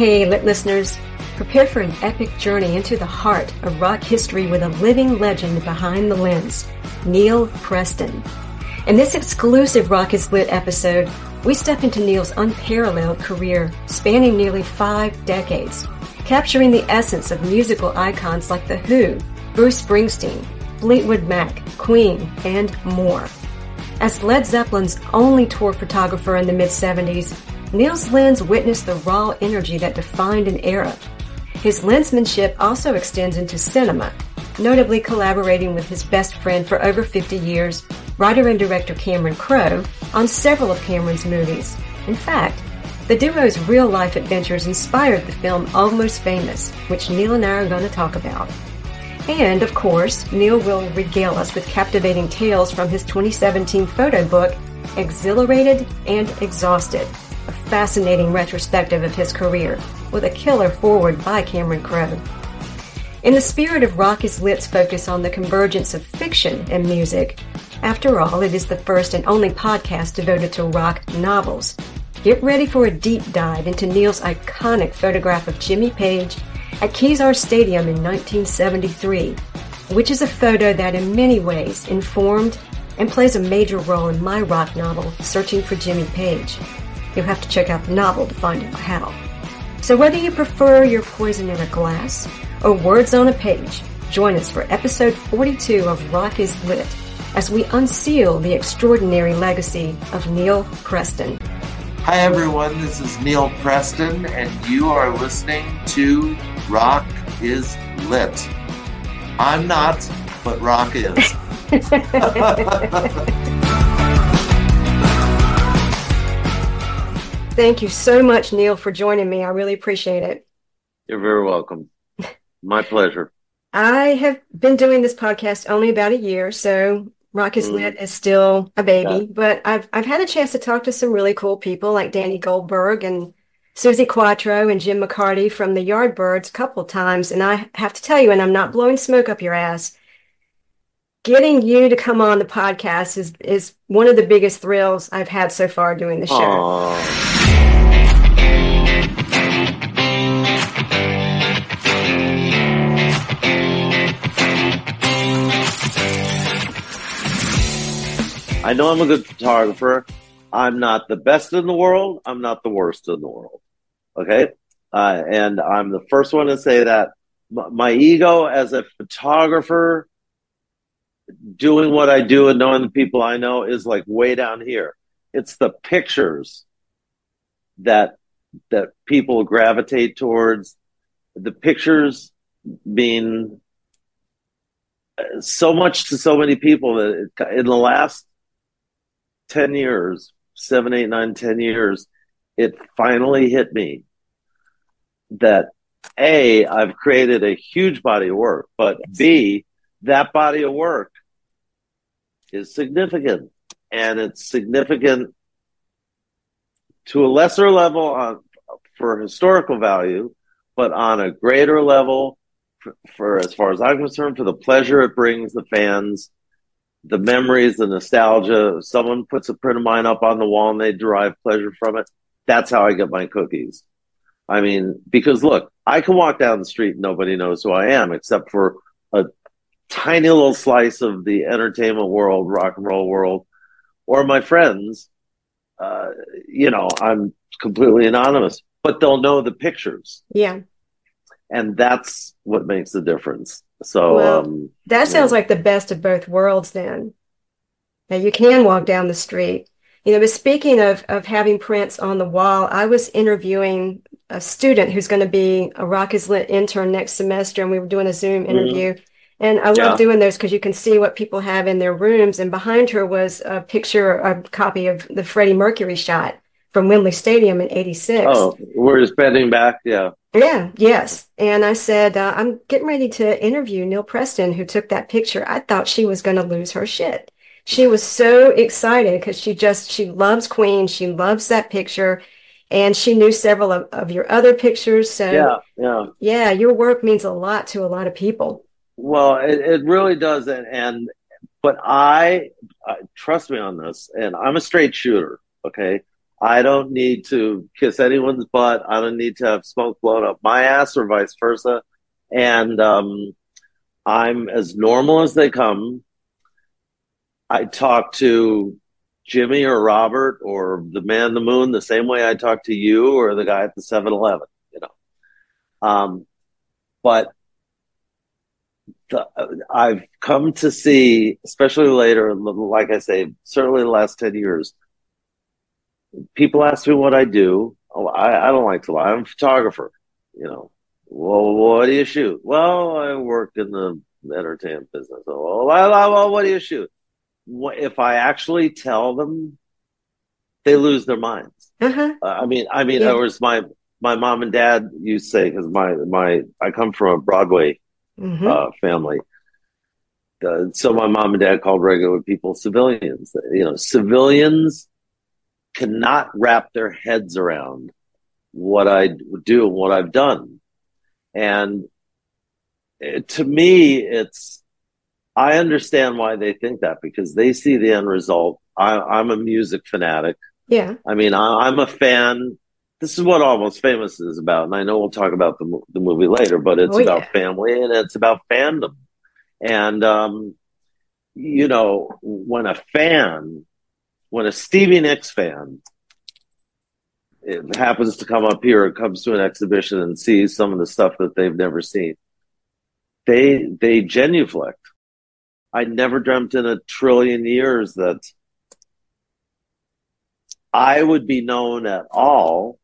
Hey, lit listeners, prepare for an epic journey into the heart of rock history with a living legend behind the lens, Neal Preston. In this exclusive Rock is Lit episode, we step into Neal's unparalleled career, spanning nearly five decades, capturing the essence of musical icons like The Who, Bruce Springsteen, Fleetwood Mac, Queen, and more. As Led Zeppelin's only tour photographer in the mid 70s, Neal's lens witnessed the raw energy that defined an era. His lensmanship also extends into cinema, notably collaborating with his best friend for over 50 years, writer and director Cameron Crowe, on several of Cameron's movies. In fact, the duo's real life adventures inspired the film Almost Famous, which Neal and I are going to talk about. And, of course, Neil will regale us with captivating tales from his 2017 photo book, Exhilarated and Exhausted, fascinating retrospective of his career, with a killer foreword by Cameron Crowe. In the spirit of Rock is Lit's focus on the convergence of fiction and music, after all, it is the first and only podcast devoted to rock novels. Get ready for a deep dive into Neal's iconic photograph of Jimmy Page at Kezar Stadium in 1973, which is a photo that in many ways informed and plays a major role in my rock novel, Searching for Jimmy Page. You'll have to check out the novel to find out how. So whether you prefer your poison in a glass or words on a page, join us for episode 42 of Rock is Lit as we unseal the extraordinary legacy of Neal Preston. Hi everyone, this is Neal Preston and you are listening to Rock is Lit. I'm not, but rock is. Thank you so much, Neal, for joining me. I really appreciate it. You're very welcome. My pleasure. I have been doing this podcast only about a year, so Rock is mm. Lit is still a baby, yeah. but I've I've had a chance to talk to some really cool people like Danny Goldberg and Suzi Quatro and Jim McCarty from the Yardbirds a couple times, and I have to tell you, and I'm not blowing smoke up your ass. Getting you to come on the podcast is is one of the biggest thrills I've had so far doing the show. Aww. I know I'm a good photographer. I'm not the best in the world. I'm not the worst in the world. Okay. Uh, and I'm the first one to say that my ego as a photographer, doing what I do and knowing the people I know is like way down here. It's the pictures that that people gravitate towards. The pictures being so much to so many people that in the last 10 years, seven, eight, nine, 10 years, it finally hit me that A, I've created a huge body of work, but B, that body of work is significant. And it's significant to a lesser level on, for historical value, but on a greater level for, for, as far as I'm concerned, for the pleasure it brings the fans the memories, the nostalgia. Someone puts a print of mine up on the wall and they derive pleasure from it. That's how I get my cookies. I mean, because look, I can walk down the street and nobody knows who I am except for a tiny little slice of the entertainment world, rock and roll world, or my friends. Uh, you know, I'm completely anonymous, but they'll know the pictures. Yeah. And that's what makes the difference. So well, um, that sounds yeah. like the best of both worlds. Then now you can walk down the street. You know, but speaking of of having prints on the wall, I was interviewing a student who's going to be a Rock is Lit intern next semester, and we were doing a Zoom mm-hmm. interview. Mm-hmm. And I yeah. love doing those because you can see what people have in their rooms. And behind her was a picture, a copy of the Freddie Mercury shot from Wembley Stadium in '86. Oh, we're just bending back, yeah. Yeah, yes. And I said, uh, I'm getting ready to interview Neal Preston, who took that picture. I thought she was going to lose her shit. She was so excited because she just, she loves Queen. She loves that picture. And she knew several of, of your other pictures. So, yeah, yeah. Yeah, your work means a lot to a lot of people. Well, it, it really does. And, and but I, uh, trust me on this, and I'm a straight shooter. Okay. I don't need to kiss anyone's butt. I don't need to have smoke blown up my ass or vice versa. And um, I'm as normal as they come. I talk to Jimmy or Robert or the man in the moon the same way I talk to you or the guy at the 7 Eleven, you know. Um, but the, I've come to see, especially later, like I say, certainly the last 10 years, people ask me what I do. Oh, I, I don't like to lie. I'm a photographer, you know. Well, what do you shoot? Well, I work in the entertainment business. Oh, well, well, what do you shoot? What, If I actually tell them, they lose their minds. Uh-huh. I mean, I mean, yeah. was my my mom and dad used to say because my my I come from a Broadway mm-hmm. uh, family. Uh, so my mom and dad called regular people civilians. You know, civilians cannot wrap their heads around what I do and what I've done. And to me, it's, I understand why they think that because they see the end result. I, am a music fanatic. Yeah. I mean, I, am a fan. This is what Almost Famous is about. And I know we'll talk about the, the movie later, but it's oh, about yeah. family and it's about fandom. And, um, you know, when a fan when a Stevie Nicks fan it happens to come up here, or comes to an exhibition and sees some of the stuff that they've never seen, they they genuflect. I never dreamt in a trillion years that I would be known at all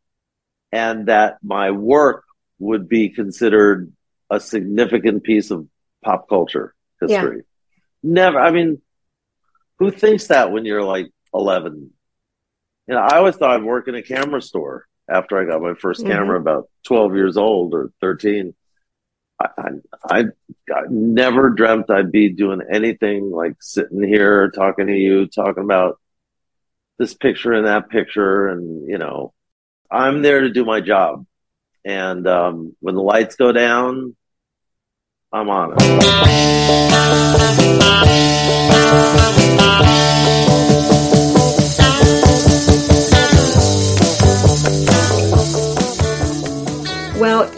and that my work would be considered a significant piece of pop culture history. Yeah. Never, I mean, who thinks that when you're like 11. You know, I always thought I'd work in a camera store after I got my 1st mm-hmm. camera about 12 years old or 13. I, I, I, never dreamt I'd be doing anything like sitting here talking to you, talking about this picture and that picture. And, you know, I'm there to do my job. And um, when the lights go down, I'm on it.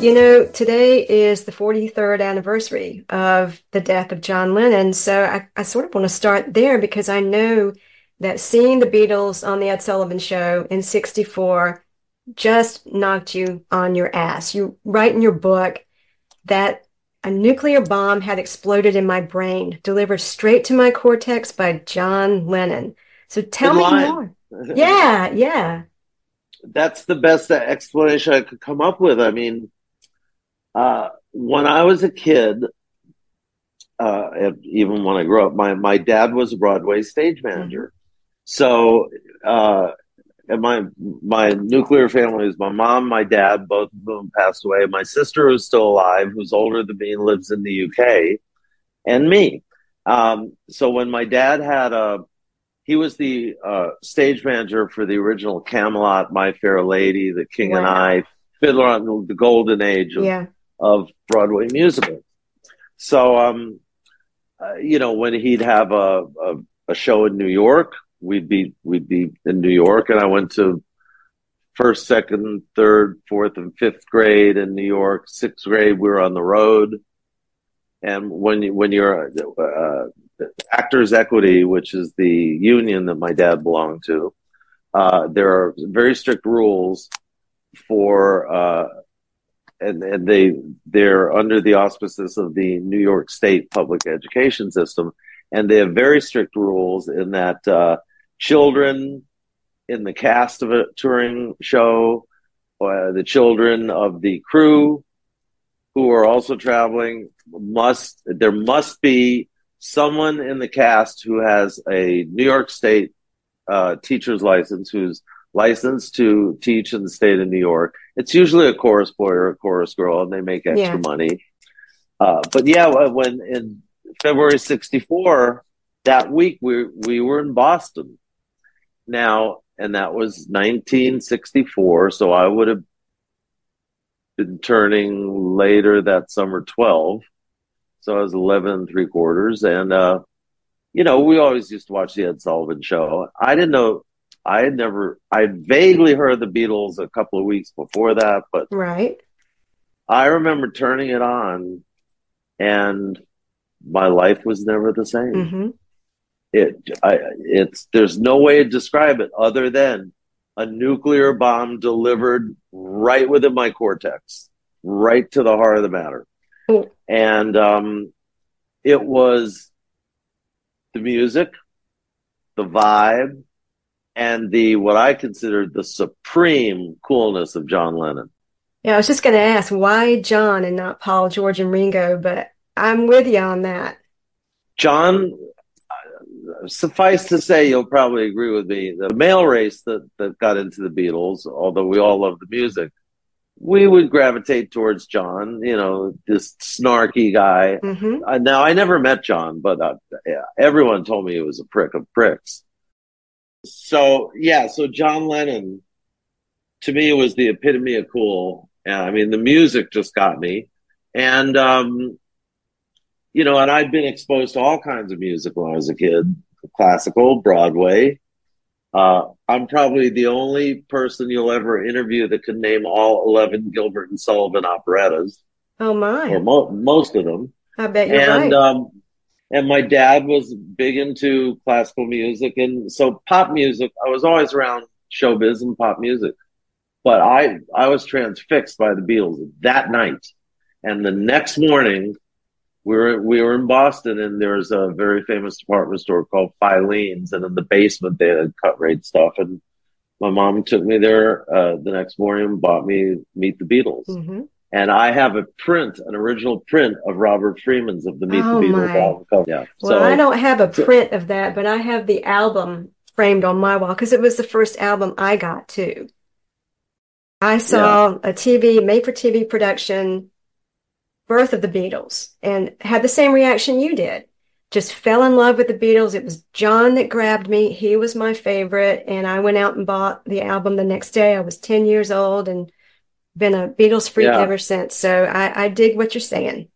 You know, today is the 43rd anniversary of the death of John Lennon. So I, I sort of want to start there because I know that seeing the Beatles on the Ed Sullivan Show in 64 just knocked you on your ass. You write in your book that a nuclear bomb had exploded in my brain, delivered straight to my cortex by John Lennon. So tell Good me line. more. yeah, yeah that's the best explanation I could come up with. I mean, uh, when I was a kid, uh, even when I grew up, my, my dad was a Broadway stage manager. Mm-hmm. So, uh, and my my nuclear family is my mom, my dad, both of them passed away. My sister who's still alive, who's older than me and lives in the UK, and me. Um, so when my dad had a he was the uh, stage manager for the original Camelot, My Fair Lady, The King wow. and I, Fiddler on the Golden Age of, yeah. Of Broadway musicals. So, um, uh, you know, when he'd have a, a, a show in New York, we'd be we'd be in New York, and I went to first, second, third, fourth, and fifth grade in New York. Sixth grade, we were on the road. And when you, when you're uh, Actors Equity, which is the union that my dad belonged to, uh, there are very strict rules for, uh, and, and they they're under the auspices of the New York State public education system, and they have very strict rules in that uh, children in the cast of a touring show, uh, the children of the crew who are also traveling must there must be someone in the cast who has a New York State uh, teacher's license, who's licensed to teach in the state of New York. It's usually a chorus boy or a chorus girl, and they make extra yeah. money. Uh, but yeah, when in February '64, that week we we were in Boston. Now, and that was 1964, so I would have been turning later that summer 12. So I was 11 and three quarters. And, uh, you know, we always used to watch the Ed Sullivan show. I didn't know, I had never, I vaguely heard the Beatles a couple of weeks before that, but right. I remember turning it on and my life was never the same. Mm-hmm. It, I, it's, there's no way to describe it other than a nuclear bomb delivered right within my cortex, right to the heart of the matter. Oh. And, um, it was the music, the vibe, and the what I considered the supreme coolness of John Lennon. Yeah, I was just going to ask why John and not Paul, George, and Ringo, but I'm with you on that. John, suffice to say, you'll probably agree with me. The male race that, that got into the Beatles, although we all love the music, we would gravitate towards John, you know, this snarky guy. Mm-hmm. Uh, now, I never met John, but uh, yeah, everyone told me he was a prick of pricks. So, yeah, so John Lennon, to me, was the epitome of cool. Yeah, I mean, the music just got me. And, um, you know, and I'd been exposed to all kinds of music when I was a kid classical, Broadway, uh, I'm probably the only person you'll ever interview that can name all 11 Gilbert and Sullivan operettas. Oh my! Or mo- most of them. I bet you're and, right. Um, and my dad was big into classical music, and so pop music. I was always around showbiz and pop music, but I I was transfixed by the Beatles that night, and the next morning we were we were in Boston, and there was a very famous department store called Filene's, and in the basement they had cut rate stuff. And my mom took me there uh, the next morning and bought me Meet the Beatles. Mm-hmm. And I have a print, an original print of Robert Freeman's of the Meet Oh, the Beatles album cover. Yeah. Well, so I don't have a so- print of that, but I have the album framed on my wall because it was the first album I got too. I saw a TV, made for TV production, Birth of the Beatles, and had the same reaction you did. Just fell in love with the Beatles. It was John that grabbed me. He was my favorite. And I went out and bought the album the next day. I was 10 years old and been a Beatles freak Yeah. ever since. So I, I dig what you're saying.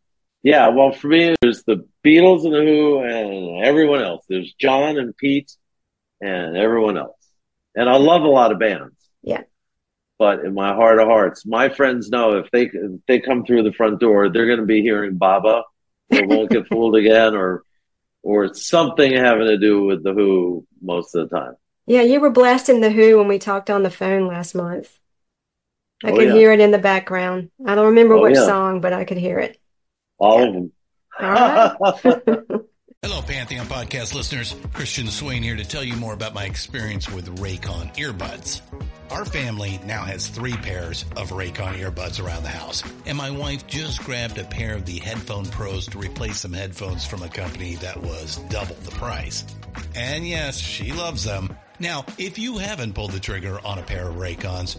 Yeah, well, for me, there's the Beatles and the Who and everyone else. There's John and Pete and everyone else. And I love a lot of bands. Yeah. But in my heart of hearts, my friends know if they if they come through the front door, they're going to be hearing Baba or Won't Get Fooled Again or or something having to do with the Who most of the time. Yeah, you were blasting The Who when we talked on the phone last month. Oh, I Oh, could yeah. hear it in the background. I don't remember Oh, which yeah. song, but I could hear it. All of them. All right. Hello, Pantheon podcast listeners. Christian Swain here to tell you more about my experience with Raycon earbuds. Our family now has three pairs of Raycon earbuds around the house, and my wife just grabbed a pair of the Headphone Pros to replace some headphones from a company that was double the price. And yes, she loves them. Now, if you haven't pulled the trigger on a pair of Raycons,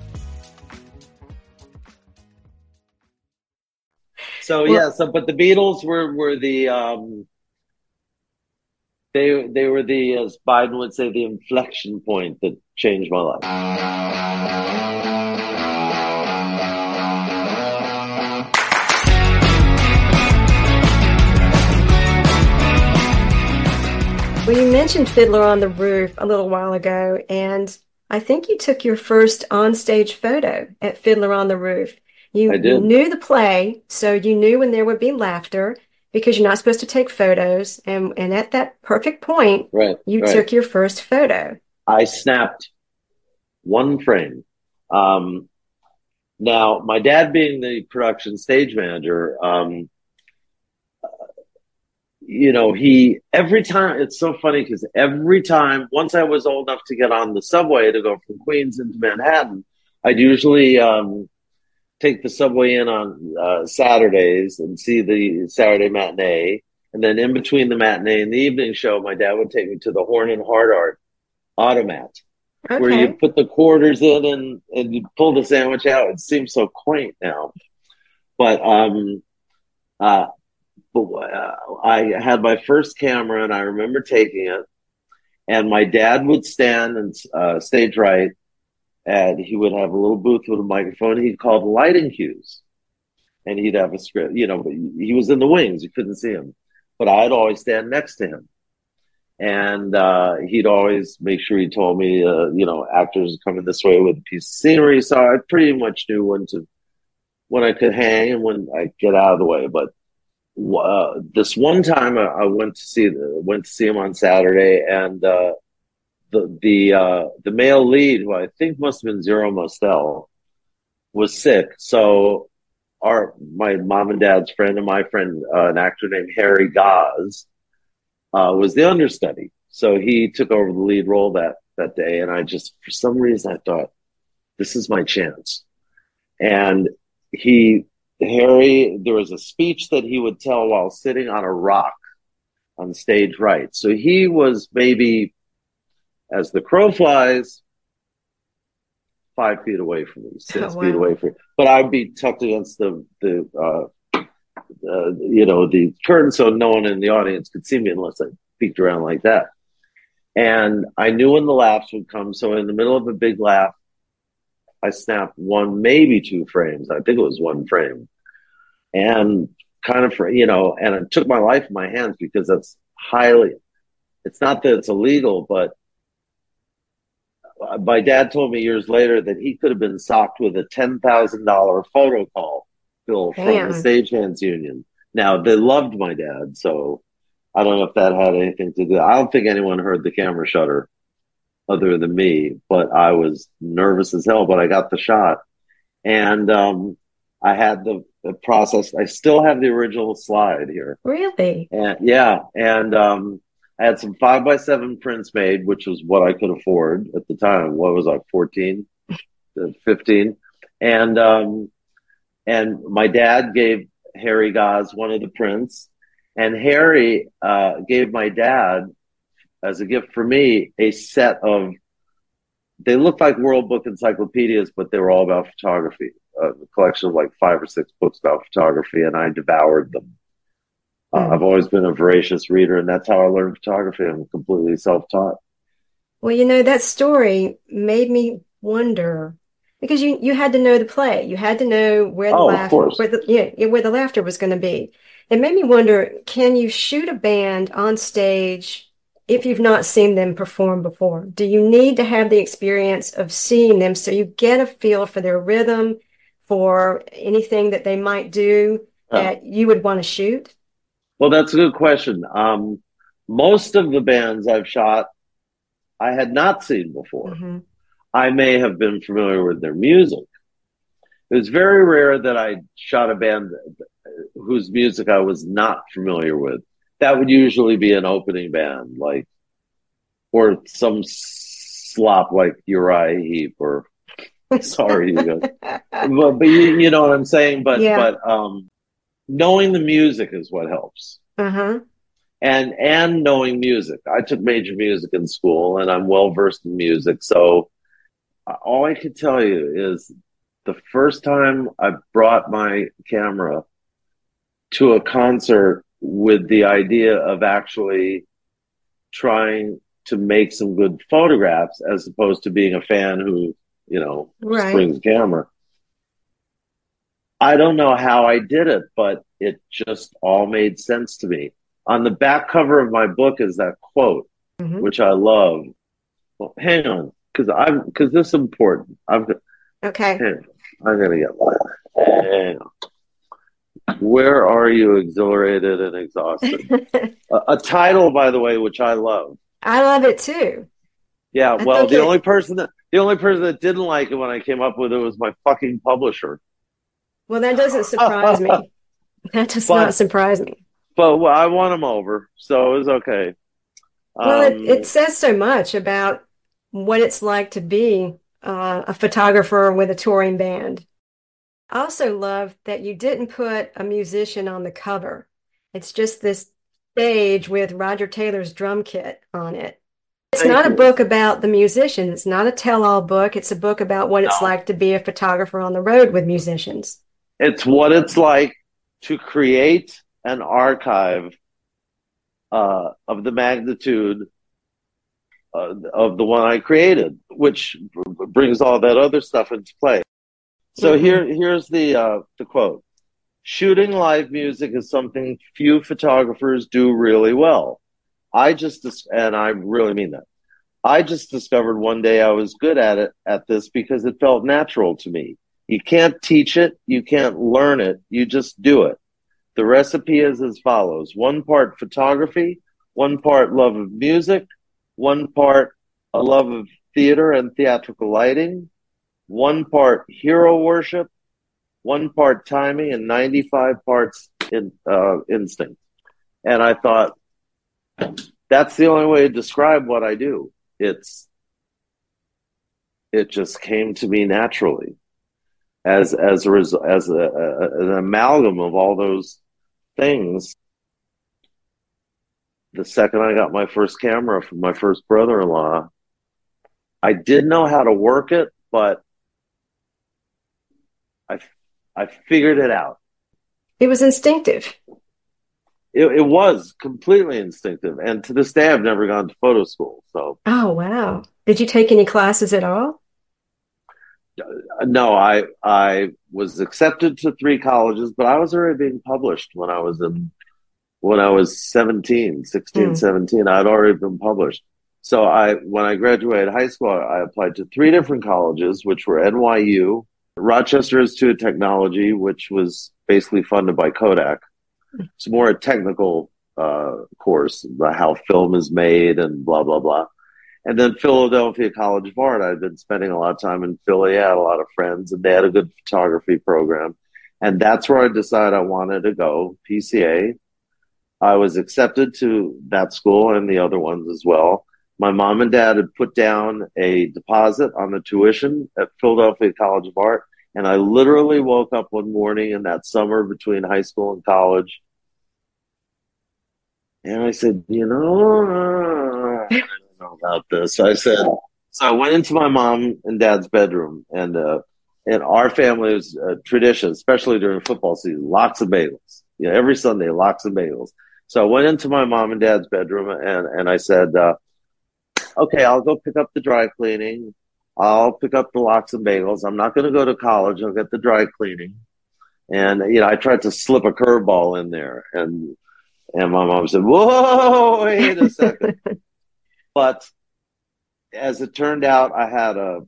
So Well- yeah, so but the Beatles were were the um they they were the as Biden would say the inflection point that changed my life. Well, you mentioned Fiddler on the Roof a little while ago, and I think you took your first onstage photo at Fiddler on the Roof. You, knew the play, so you knew when there would be laughter because you're not supposed to take photos. And, and at that perfect point, Right. you right. took your first photo. I snapped one frame. Um, now, my dad being the production stage manager, um, you know, he every time it's so funny because every time once I was old enough to get on the subway to go from Queens into Manhattan, I'd usually um, take the subway in on uh, Saturdays and see the Saturday matinee, and then in between the matinee and the evening show, my dad would take me to the Horn and Hardart automat where you put the quarters in and, and you pull the sandwich out. It seems so quaint now, but um, uh, but uh, I had my first camera and I remember taking it, and my dad would stand and uh, stage right, and he would have a little booth with a microphone. He'd call the lighting cues, and he'd have a script. You know, he was in the wings; you couldn't see him, but I'd always stand next to him and uh, he'd always make sure he told me, uh, you know, actors coming this way with a piece of scenery. So I pretty much knew when to, when I could hang and when I get out of the way. But uh, this one time I, I went to see the, went to see him on Saturday, and uh, the the uh, the male lead, who I think must have been Zero Mostel, was sick. So our my mom and dad's friend and my friend, uh, an actor named Harry Goz uh, was the understudy. So he took over the lead role that that day, and I just for some reason I thought this is my chance. And he Harry, there was a speech that he would tell while sitting on a rock on stage right. So he was maybe, as the crow flies, five feet away from me, six Oh, wow. feet away from me. But I'd be tucked against the the uh, uh, you know, the curtain so no one in the audience could see me unless I peeked around like that. And I knew when the laughs would come. So in the middle of a big laugh, I snapped one, maybe two frames. I think it was one frame. And kind of, you know, and I took my life in my hands because that's highly, it's not that it's illegal, but my dad told me years later that he could have been socked with a $10,000 photo call bill from the Stagehands Union. Now, they loved my dad, so I don't know if that had anything to do. I don't think anyone heard the camera shutter other than me, but I was nervous as hell, but I got the shot. And um, I had the, the process. I still have the original slide here. Really? And yeah, and um, I had some five by seven prints made, which was what I could afford at the time. What was I, 14, uh, 15? And, um, and my dad gave Harry Goz one of the prints, and Harry uh, gave my dad, as a gift for me, a set of, they looked like World Book encyclopedias, but they were all about photography. A collection of like five or six books about photography, and I devoured them. Uh. I've always been a voracious reader, and that's how I learned photography. I'm completely self-taught. Well, you know, that story made me wonder because you you had to know the play. You had to know where the Oh, of laugh where the yeah, yeah, where the laughter was going to be. It made me wonder, can you shoot a band on stage if you've not seen them perform before? Do you need to have the experience of seeing them so you get a feel for their rhythm, for anything that they might do Yeah. that you would want to shoot? Well, that's a good question. Um, most of the bands I've shot, I had not seen before. hmm I may have been familiar with their music. It was very rare that I shot a band whose music I was not familiar with. That would usually be an opening band, like, or some slop like Uriah Heep or sorry, you guys. But, but you, you know what I'm saying? But, Yeah. but, um, knowing the music is what helps Uh-huh. and and knowing music. I took major music in school, and I'm well versed in music. So uh, all I can tell you is the first time I brought my camera to a concert with the idea of actually trying to make some good photographs, as opposed to being a fan who you know Right. brings camera. I don't know how I did it, but it just all made sense to me. On the back cover of my book is that quote, Mhm. which I love. Well, hang on. because I'm because this is important. I'm okay. I'm gonna get one. Where are you exhilarated and exhausted? a, a, title, by the way, which I love. I love it too. Yeah, I well, the it... only person that the only person that didn't like it when I came up with it was my fucking publisher. Well, that doesn't surprise me. That does but, not surprise me. But well, I won them over, so it was okay. Well, um, it, it says so much about what it's like to be uh, a photographer with a touring band. I also love that you didn't put a musician on the cover. It's just this stage with Roger Taylor's drum kit on it. It's not you. a book about the musician. It's not a tell all book. It's a book about what no. it's like to be a photographer on the road with musicians. It's what it's like to create an archive uh, of the magnitude uh, of the one I created, which brings all that other stuff into play. So mm-hmm. here, here's the uh, the quote: "Shooting live music is something few photographers do really well. I just, and I really mean that. I just discovered one day I was good at it at this because it felt natural to me. You can't teach it, you can't learn it, you just do it. The recipe is as follows: one part photography, one part love of music, one part a love of theater and theatrical lighting, one part hero worship, one part timing, and 95 parts in, uh, instinct. And I thought, that's the only way to describe what I do. It's, it just came to me naturally as, as a result, as a, a, an amalgam of all those things the second I got my first camera from my first brother in law, I did know how to work it, but I, I figured it out. It was instinctive. It, it, was completely instinctive. And to this day, I've never gone to photo school. So. Oh, wow. Did you take any classes at all? No, I, I was accepted to three colleges, but I was already being published when I was in when I was 17, 16, mm. 17. I'd already been published. So I, when I graduated high school, I applied to three different colleges, which were NYU, Rochester Institute of Technology, which was basically funded by Kodak. It's more a technical uh, course, how film is made and blah blah blah. And then Philadelphia College of Art. I'd been spending a lot of time in Philly. I had a lot of friends, and they had a good photography program. And that's where I decided I wanted to go, PCA. I was accepted to that school and the other ones as well. My mom and dad had put down a deposit on the tuition at Philadelphia College of Art. And I literally woke up one morning in that summer between high school and college. And I said, you know, don't know about this. I said, so I went into my mom and dad's bedroom and, uh, and our family was a tradition, especially during football season, lots of bagels. You know, every Sunday, lots of bagels. So I went into my mom and dad's bedroom and, and I said, uh, okay, I'll go pick up the dry cleaning. I'll pick up the lox and bagels. I'm not going to go to college. I'll get the dry cleaning. And, you know, I tried to slip a curveball in there and, and my mom said, whoa, wait a second. but as it turned out, I had a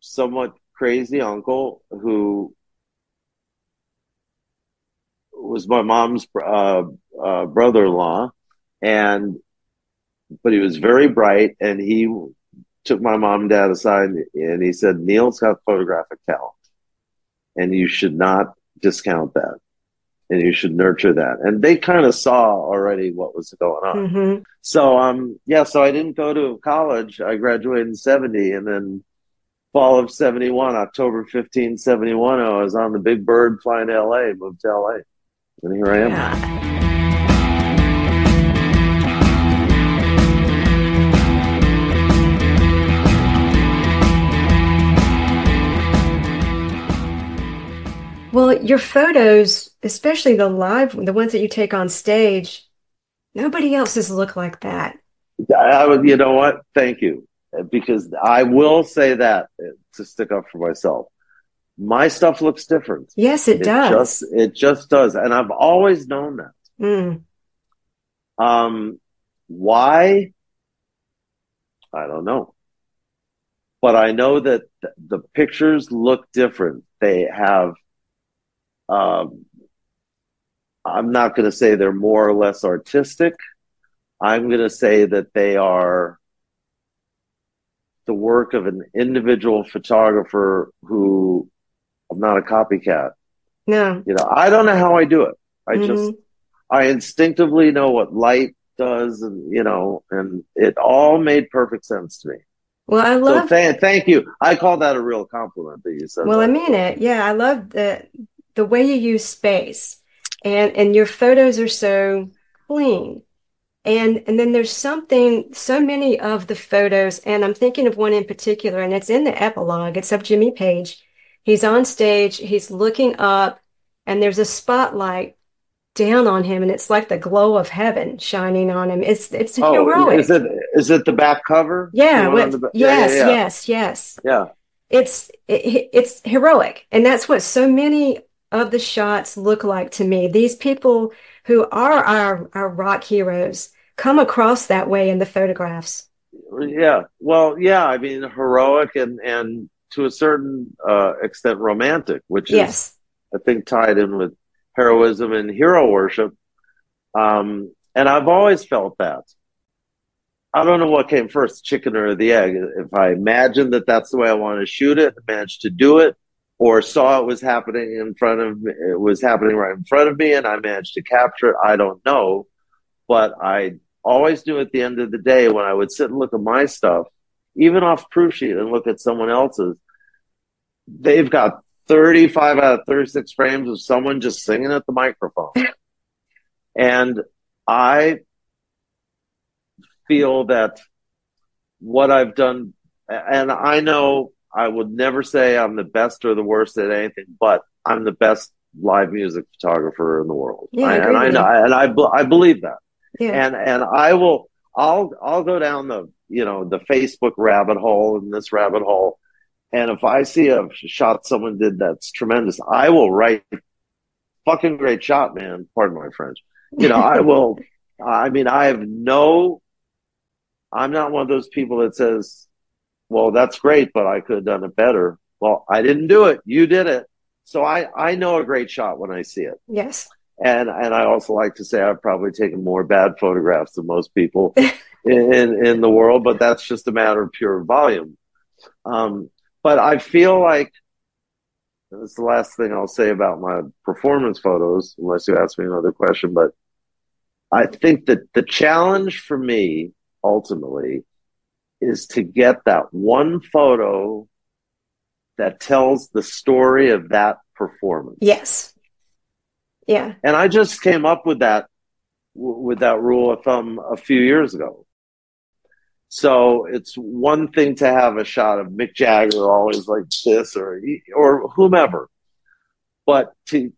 somewhat crazy uncle who was my mom's uh, uh, brother-in-law, and but he was very bright, and he took my mom and dad aside, and he said, "Neal's got photographic talent, and you should not discount that, and you should nurture that." And they kind of saw already what was going on. Mm-hmm. So, um, yeah, so I didn't go to college. I graduated in '70, and then fall of 71, October 15, 71, I was on the big bird flying to LA, moved to LA. And here I am. Yeah. Your photos, especially the live, the ones that you take on stage, nobody else's look like that. I would, you know what? Thank you, because I will say that to stick up for myself my stuff looks different. Yes, it, it does. Just, it just does. And I've always known that. Mm. Um, why? I don't know. but I know that th- the pictures look different. They have, um, I'm not going to say they're more or less artistic. I'm going to say that they are the work of an individual photographer who I'm not a copycat. No. You know, I don't know how I do it. I Mhm. just, I instinctively know what light does and, you know, and it all made perfect sense to me. Well, I So love th- thank you. I call that a real compliment that you said. Well, I mean it. Yeah, I love the the way you use space, and and your photos are so clean, and and then there's something. So many of the photos, and I'm thinking of one in particular, and it's in the epilogue. It's of Jimmy Page. He's on stage. He's looking up, and there's a spotlight down on him, and it's like the glow of heaven shining on him. It's it's Oh, heroic. is it is it the back cover? Yeah, The one on with- the yes, yeah, yeah, yes, yes. yeah. it's it, it's heroic and that's what so many of the shots look like to me these people who are our our rock heroes come across that way in the photographs Yeah. Well, yeah. I mean, heroic and and to a certain uh, extent romantic, which is yes I think tied in with heroism and hero worship. Um, and I've always felt that. I don't know what came first, the chicken or the egg. If I imagined that that's the way I want to shoot it, managed to do it, or saw it was happening in front of me, it was happening right in front of me, and I managed to capture it. I don't know, but I always knew at the end of the day when I would sit and look at my stuff, even off proof sheet, and look at someone else's, they've got 35 out of 36 frames of someone just singing at the microphone. and I feel that what I've done, and I know I would never say I'm the best or the worst at anything, but I'm the best live music photographer in the world. Yeah, I and I know, and I, I believe that yeah and and I will I'll I'll go down the you know the Facebook rabbit hole and this rabbit hole, and if I see a shot someone did that's tremendous, I will write fucking great shot, man. Pardon my French. You know, I will. I mean, I have no. I'm not one of those people that says, "Well, that's great, but I could have done it better." Well, I didn't do it. You did it. So I I know a great shot when I see it. yes And and I also like to say I've probably taken more bad photographs than most people in, in the world, but that's just a matter of pure volume. Um, but I feel like that's the last thing I'll say about my performance photos, unless you ask me another question. But I think that the challenge for me ultimately is to get that one photo that tells the story of that performance. yes yeah And I just came up with that with that rule of thumb a few years ago. So it's one thing to have a shot of Mick Jagger always like this or or whomever, but to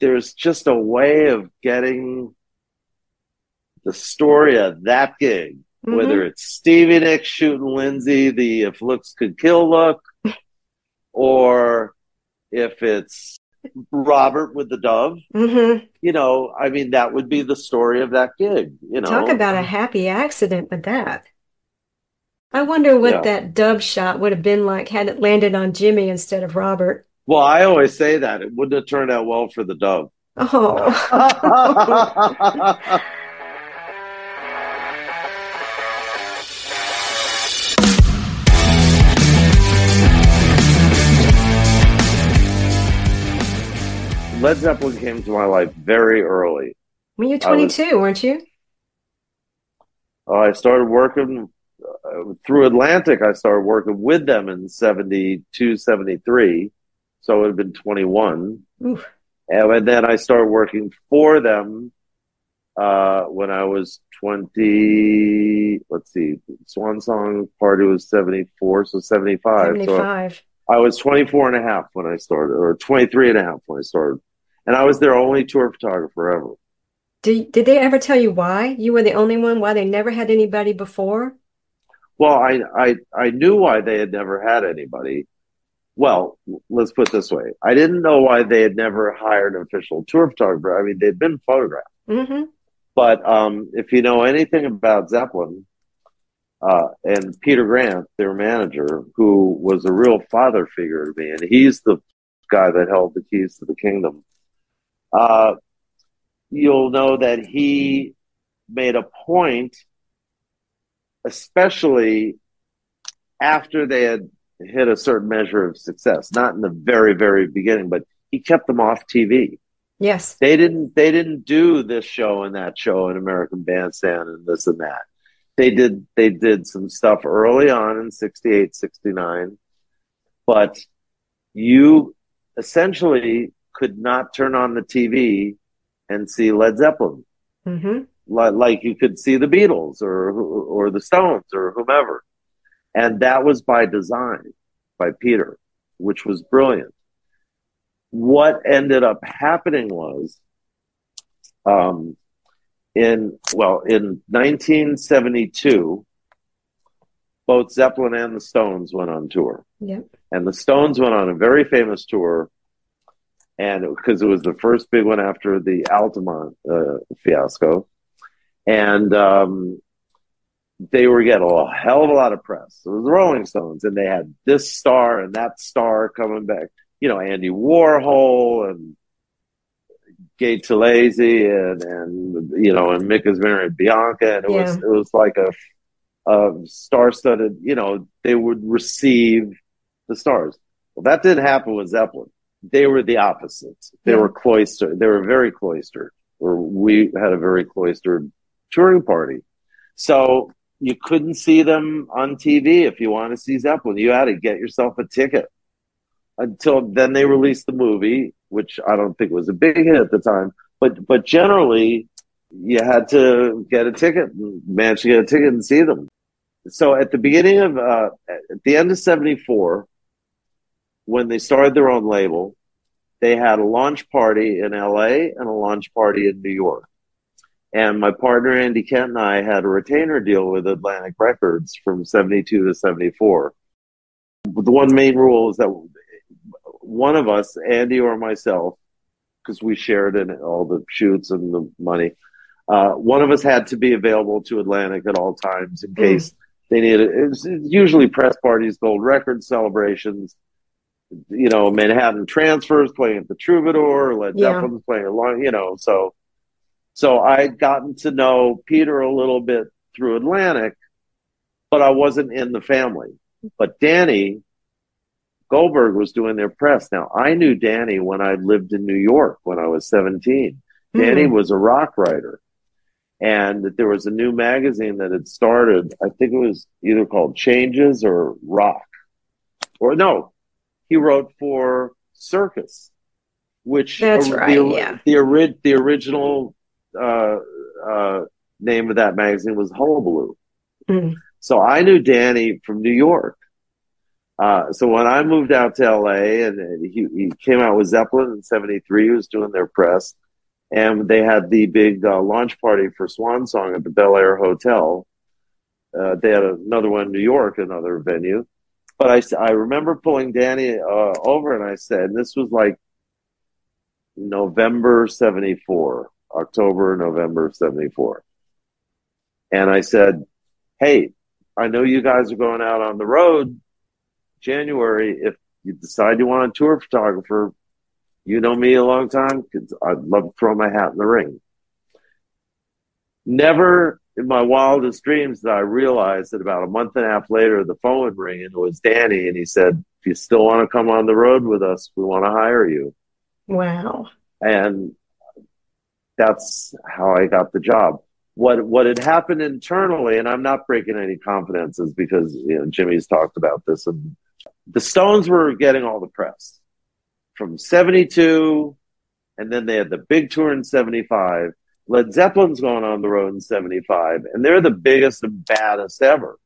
there's just a way of getting the story of that gig, Mhm. whether it's Stevie Nicks shooting Lindsey, the if looks could kill look, or if it's Robert with the dove, Mhm. you know, I mean, that would be the story of that gig, you know. talk about a happy accident with that I wonder what Yeah. that dub shot would have been like had it landed on Jimmy instead of Robert Well, I always say that it wouldn't have turned out well for the dove. oh Led Zeppelin came into my life very early. When I was- 22, weren't you? Uh, I started working uh, through Atlantic. I started working with them in 72, 73. So it would have been 21. Oof. And then I started working for them uh, when I was 20. Let's see, Swan Song Party was 74, so 75. So 75. I was 24 and a half when I started, or 23 and a half when I started. And I was their only tour photographer ever. Did, did they ever tell you why you were the only one? Why they never had anybody before? Well, I, I, I knew why they had never had anybody. Well, let's put it this way. I didn't know why they had never hired an official tour photographer. I mean, they'd been photographed. hmm But um, if you know anything about Zeppelin, uh, and Peter Grant, their manager, who was a real father figure to me, and he's the guy that held the keys to the kingdom. Uh, you'll know that he made a point, especially after they had hit a certain measure of success, not in the very, very beginning, but he kept them off TV. Yes. They didn't they didn't do this show and that show in American Bandstand and this and that. They did they did some stuff early on in 68, 69, but you essentially could not turn on the TV and see Led Zeppelin. Mm-hmm. Like, you could see the Beatles or or the Stones or whomever. And that was by design by Peter, which was brilliant what ended up happening was um, in well in 1972 both zeppelin and the stones went on tour Yep. and the stones went on a very famous tour and because it, was the first big one after the altamont uh, fiasco and um, they were getting a hell of a lot of press it was the rolling stones and they had this star and that star coming back you know, Andy Warhol and Gay Talese and, and, you know, and Mick is married Bianca. And it yeah. was, it was like a, a star studded, you know, they would receive the stars. Well, that didn't happen with Zeppelin. They were the opposite. They yeah. were cloistered. They were very cloistered. Or we had a very cloistered touring party. So you couldn't see them on TV if you want to see Zeppelin. You had to get yourself a ticket until then they released the movie, which I don't think was a big hit at the time. But but generally, you had to get a ticket, manage to get a ticket and see them. So at the beginning of uh, at the end of '74, when they started their own label, they had a launch party in LA and a launch party in New York. And my partner Andy Kent and I had a retainer deal with Atlantic Records from 72 to 74. The one main rule is that one of us, Andy or myself, because we shared in all the shoots and the money, uh, one of us had to be available to Atlantic at all times in hmm. case mm. they needed. It was usually press parties, gold record celebrations, you know, Manhattan transfers, playing at the Troubadour, Led yeah. Zeppelin's playing along, you know. So, so I would gotten to know Peter a little bit through Atlantic, but I wasn't in the family. But Danny Goldberg was doing their press. Now, I knew Danny when I lived in New York when I was 17. Mm-hmm. Danny was a rock writer. And there was a new magazine that had started. I think it was either called Changes or Rock. Or no, he wrote for Circus, which That's right, the, yeah. the, ori- the original uh, uh, name of that magazine was Hullabaloo. Mm. So I knew Danny from New York. Uh, so when I moved out to LA and he, he came out with Zeppelin in 73, he was doing their press and they had the big uh, launch party for Swan Song at the Bel Air Hotel. Uh, they had another one in New York, another venue. But I, I remember pulling Danny uh, over and I said, and this was like November 74, October, November 74. And I said, Hey, I know you guys are going out on the road January, if you decide you want a tour photographer, you know me a long time because I'd love to throw my hat in the ring. Never in my wildest dreams that I realized that about a month and a half later, the phone would ring and it was Danny. And he said, if you still want to come on the road with us, we want to hire you. Wow. And that's how I got the job. What, what had happened internally, and I'm not breaking any confidences because, you know, Jimmy's talked about this and the Stones were getting all the press from 72, and then they had the big tour in 75. Led Zeppelin's going on the road in 75, and they're the biggest and baddest ever.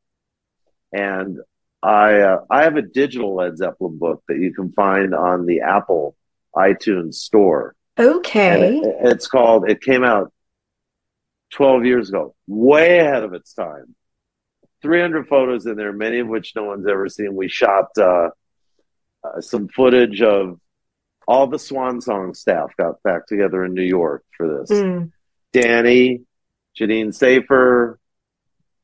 And I, uh, I have a digital Led Zeppelin book that you can find on the Apple iTunes store. Okay. It, it's called, it came out 12 years ago, way ahead of its time. 300 photos in there, many of which no one's ever seen. We shot uh, uh, some footage of all the Swan Song staff got back together in New York for this. Mm. Danny, Janine Safer,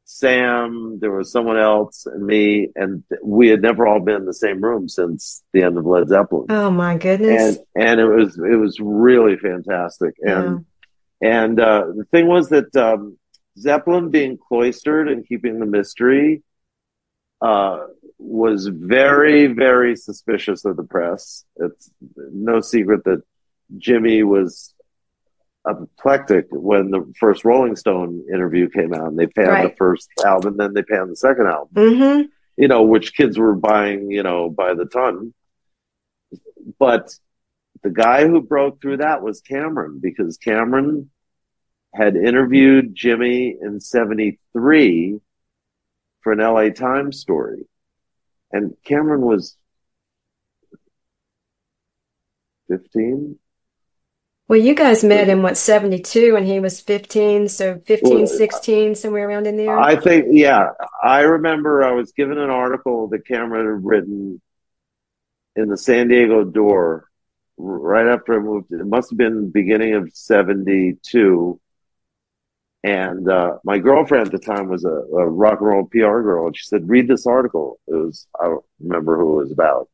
Sam, there was someone else, and me, and we had never all been in the same room since the end of Led Zeppelin. Oh my goodness! And and it was it was really fantastic. And yeah. and uh, the thing was that um, Zeppelin being cloistered and keeping the mystery uh, was very very suspicious of the press. It's no secret that Jimmy was apoplectic when the first Rolling Stone interview came out and they panned right. the first album, then they panned the second album. Mm-hmm. You know, which kids were buying, you know, by the ton. But the guy who broke through that was Cameron because Cameron had interviewed Jimmy in 73 for an LA Times story. And Cameron was 15, well, you guys met in what, 72 and he was 15, so 15, well, 16, somewhere around in there? I think, yeah. I remember I was given an article that Cameron had written in the San Diego Door right after I moved. It must have been beginning of 72. And uh, my girlfriend at the time was a, a rock and roll PR girl, and she said, "Read this article." It was I don't remember who it was about,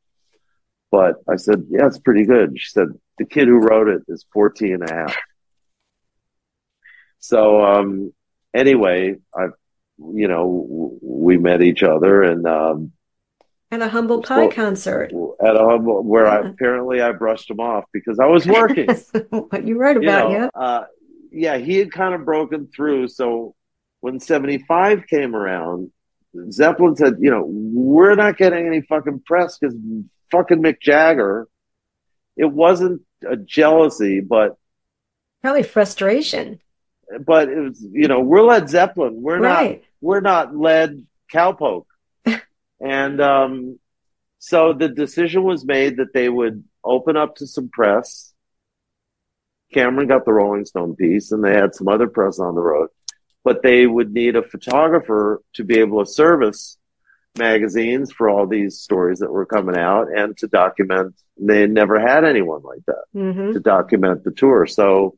but I said, "Yeah, it's pretty good." She said, the kid who wrote it is 14 and a half. So, um, anyway, I, you know, we met each other and, um, at a humble pie concert. At a humble, where yeah. I apparently I brushed him off because I was working. what you wrote about, you know, yeah. Uh, yeah, he had kind of broken through. So when 75 came around, Zeppelin said, you know, we're not getting any fucking press because fucking Mick Jagger. It wasn't a jealousy, but probably frustration. But it was, you know, we're Led Zeppelin. We're right. not, we're not led cowpoke. and um, so the decision was made that they would open up to some press. Cameron got the Rolling Stone piece, and they had some other press on the road, but they would need a photographer to be able to service magazines for all these stories that were coming out and to document they never had anyone like that mm-hmm. to document the tour. So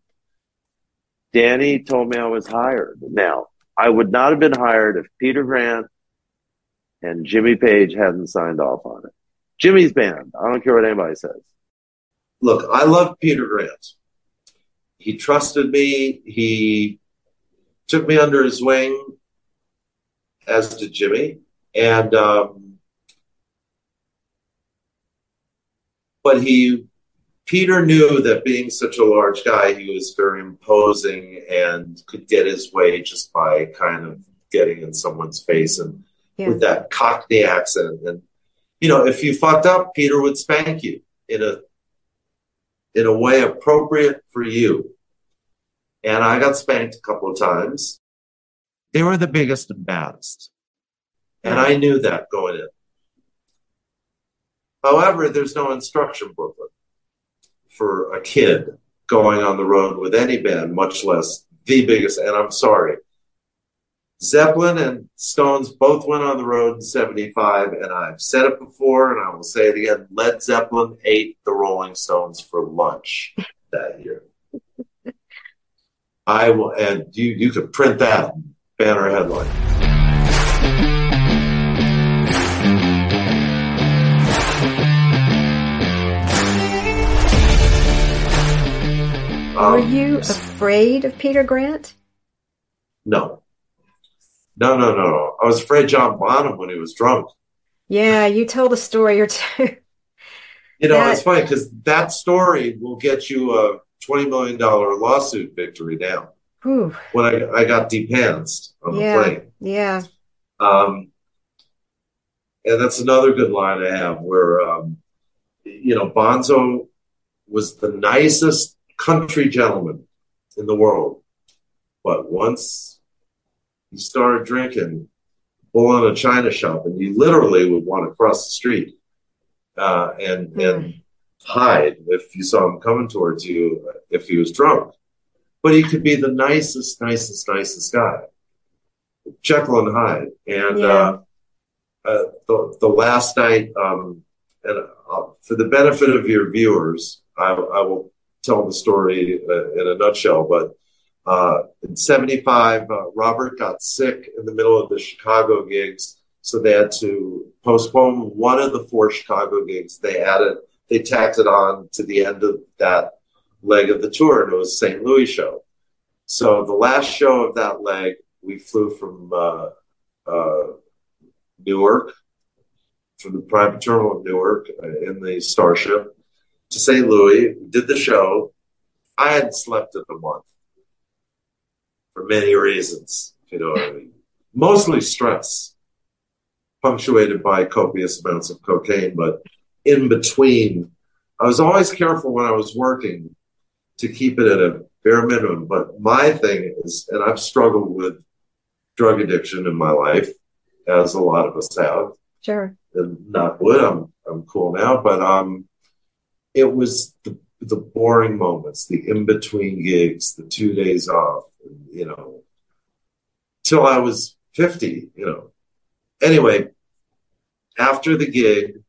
danny told me i was hired. Now i would not have been hired if peter grant and jimmy page hadn't signed off on it. Jimmy's band i don't care what anybody says. Look i love peter grant. He trusted me. He took me under his wing as did jimmy and um, but he Peter knew that being such a large guy, he was very imposing and could get his way just by kind of getting in someone's face and yeah. with that Cockney accent. And you know, if you fucked up, Peter would spank you in a in a way appropriate for you. And I got spanked a couple of times. They were the biggest and baddest. And I knew that going in. However, there's no instruction booklet for a kid going on the road with any band, much less the biggest. And I'm sorry, Zeppelin and Stones both went on the road in 75, and I've said it before and I will say it again. Led Zeppelin ate the Rolling Stones for lunch that year. I will, and you, you could print that banner headline. Were um, you afraid of Peter Grant? No. No, no, no, no. I was afraid John Bonham when he was drunk. Yeah, you told a story or two. You know, that... it's funny because that story will get you a $20 million lawsuit victory now. Whew. When I, I got depantsed on yeah, the plane. Yeah. Um, and that's another good line I have where, um, you know, Bonzo was the nicest country gentleman in the world. But once he started drinking, bull in a china shop, and you literally would want to cross the street uh, and mm. and hide if you saw him coming towards you if he was drunk. But he could be the nicest, nicest, nicest guy. Jekyll and Hyde. And yeah. uh, uh, the, the last night, um, and uh, for the benefit of your viewers, I, I will tell the story in a nutshell, but Uh, in 75, uh, Robert got sick in the middle of the Chicago gigs, so they had to postpone one of the four Chicago gigs. They added, they tacked it on to the end of that leg of the tour, and it was St. Louis show. So the last show of that leg, we flew from uh, uh, Newark, from the private terminal of Newark uh, in the Starship to St. Louis. We did the show. I hadn't slept in a month for many reasons, you know what I mean? Mostly stress, punctuated by copious amounts of cocaine, but in between, I was always careful when I was working to keep it at a bare minimum. But my thing is, and I've struggled with drug addiction in my life, as a lot of us have. Sure. And not wood, I'm I'm cool now, but um, it was the the boring moments, the in between gigs, the two days off, you know, till I was 50, you know. Anyway, after the gig,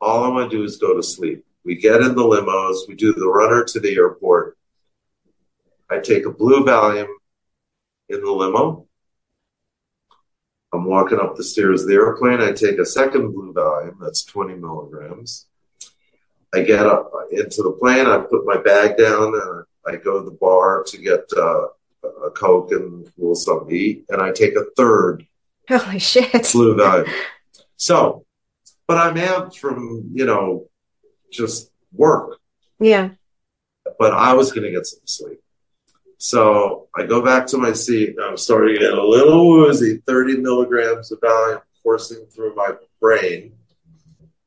all I want to do is go to sleep. We get in the limos, we do the runner to the airport. I take a blue Valium in the limo. I'm walking up the stairs of the airplane. I take a second blue Valium, that's 20 milligrams. I get up into the plane, I put my bag down, and I go to the bar to get uh, a Coke and a little something to eat, and I take a third Holy shit. blue Valium. So, but I'm amped from, you know, just work, Yeah. but I was going to get some sleep. So I go back to my seat. and I'm starting to get a little woozy, 30 milligrams of Valium coursing through my brain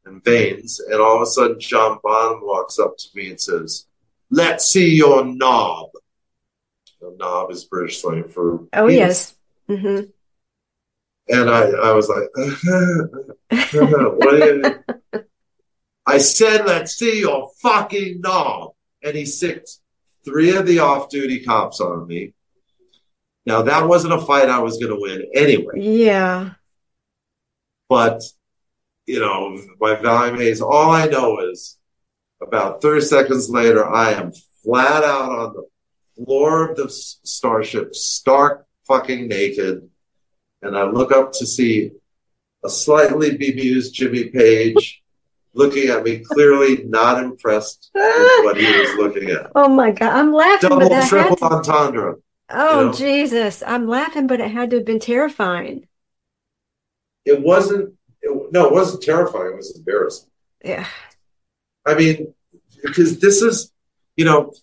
and veins. And all of a sudden, John Bonham walks up to me and says, Let's see your knob. The knob is British slang for. Oh, penis. yes. hmm And I, I was like, what you? I said, let's see your fucking knob. And he sicked three of the off duty cops on me. Now, that wasn't a fight I was going to win anyway, Yeah. but, you know, my Valium Haze, all I know is about 30 seconds later, I am flat out on the floor of the starship, stark fucking naked. And I look up to see a slightly bemused Jimmy Page looking at me, clearly not impressed with what he was looking at. Oh my God. I'm laughing, Double, triple to, entendre. oh you know? Jesus. I'm laughing, but it had to have been terrifying. It wasn't, it, no, it wasn't terrifying. It was embarrassing. Yeah. I mean, because this is, you know,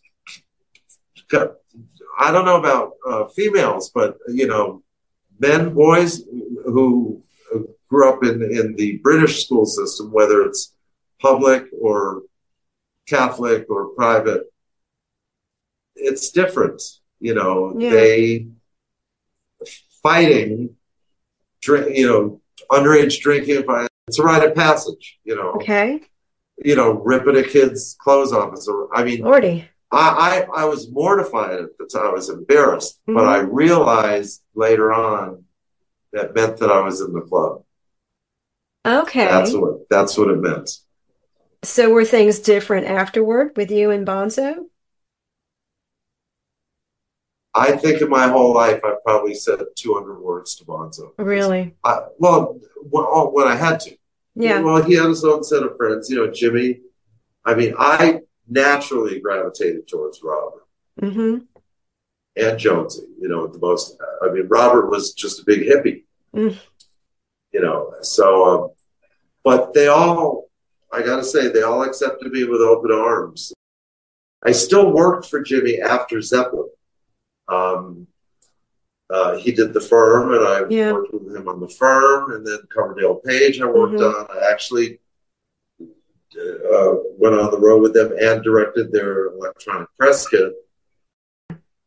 I don't know about uh, females, but you know, men, boys who grew up in in the British school system, whether it's public or Catholic or private, it's different. You know, Yeah. they fighting, drink, you know, underage drinking. It's a rite of passage. You know, Okay. you know, ripping a kid's clothes off. Is a, I mean, Lordy. I, I, I was mortified at the time. I was embarrassed, but Mhm. I realized later on that meant that I was in the club. Okay. That's what that's what it meant. So were things different afterward with you and Bonzo? I think in my whole life, I've probably said 200 words to Bonzo. Really? I, well, when, oh, when I had to. Yeah. Well, he had his own set of friends. You know, Jimmy. I mean, I naturally gravitated towards Robert. hmm and Jonesy, you know, the most. I mean, Robert was just a big hippie, Mm. you know. So, um, but they all, I got to say, they all accepted me with open arms. I still worked for Jimmy after Zeppelin. Um, uh, he did the firm, and I Yeah. worked with him on the firm, and then Coverdale Page I worked Mhm. on. I actually uh, went on the road with them and directed their electronic press kit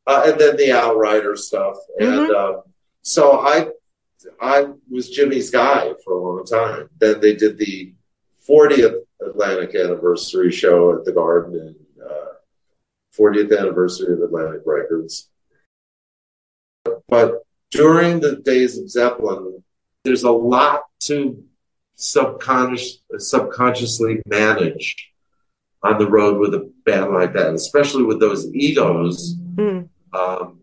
uh, and then the Outrider stuff. And um, so I, I was Jimmy's guy for a long time. Then they did the 40th Atlantic anniversary show at the Garden and uh, 40th anniversary of Atlantic Records. But during the days of Zeppelin, there's a lot to subconscious, subconsciously manage on the road with a band like that, especially with those egos Mm. Um,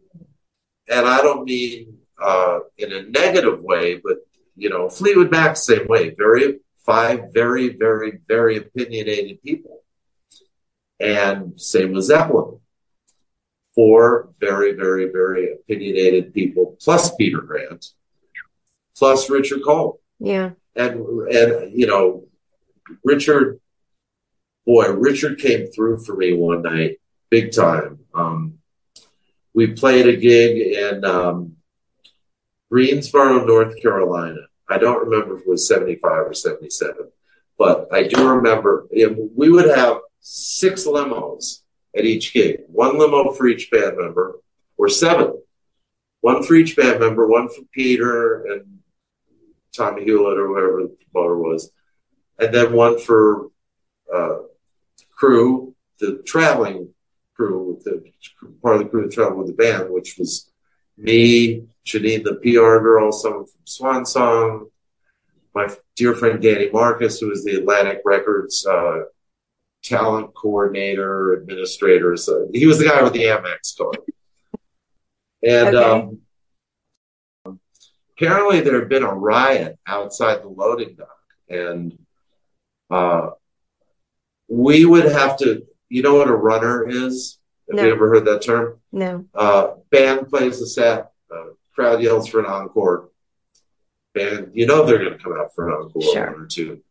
and I don't mean uh, in a negative way, but you know, Fleetwood Mac same way. Very five very very very opinionated people, and same with Zeppelin. Four very very very opinionated people, plus Peter Grant, plus Richard Cole. Yeah, and and you know, Richard, boy, Richard came through for me one night, big time. Um, we played a gig in um, Greensboro, North Carolina. I don't remember if it was 75 or 77, but I do remember we would have six limos at each gig, one limo for each band member, or seven. One for each band member, one for Peter and Tommy Hulett or whatever the promoter was, and then one for uh, crew, the traveling crew, the part of the crew that traveled with the band, which was me, Janine, the PR girl, someone from Swan Song, my dear friend Danny Marcus, who was the Atlantic Records uh, talent coordinator, administrator. So he was the guy with the Amex card. And okay. um, apparently there had been a riot outside the loading dock. And uh, we would have to, you know what a runner is? Have no. you ever heard that term? No. Uh, band plays the set, uh, crowd yells for an encore. Band, you know they're going to come out for an encore sure. one or two.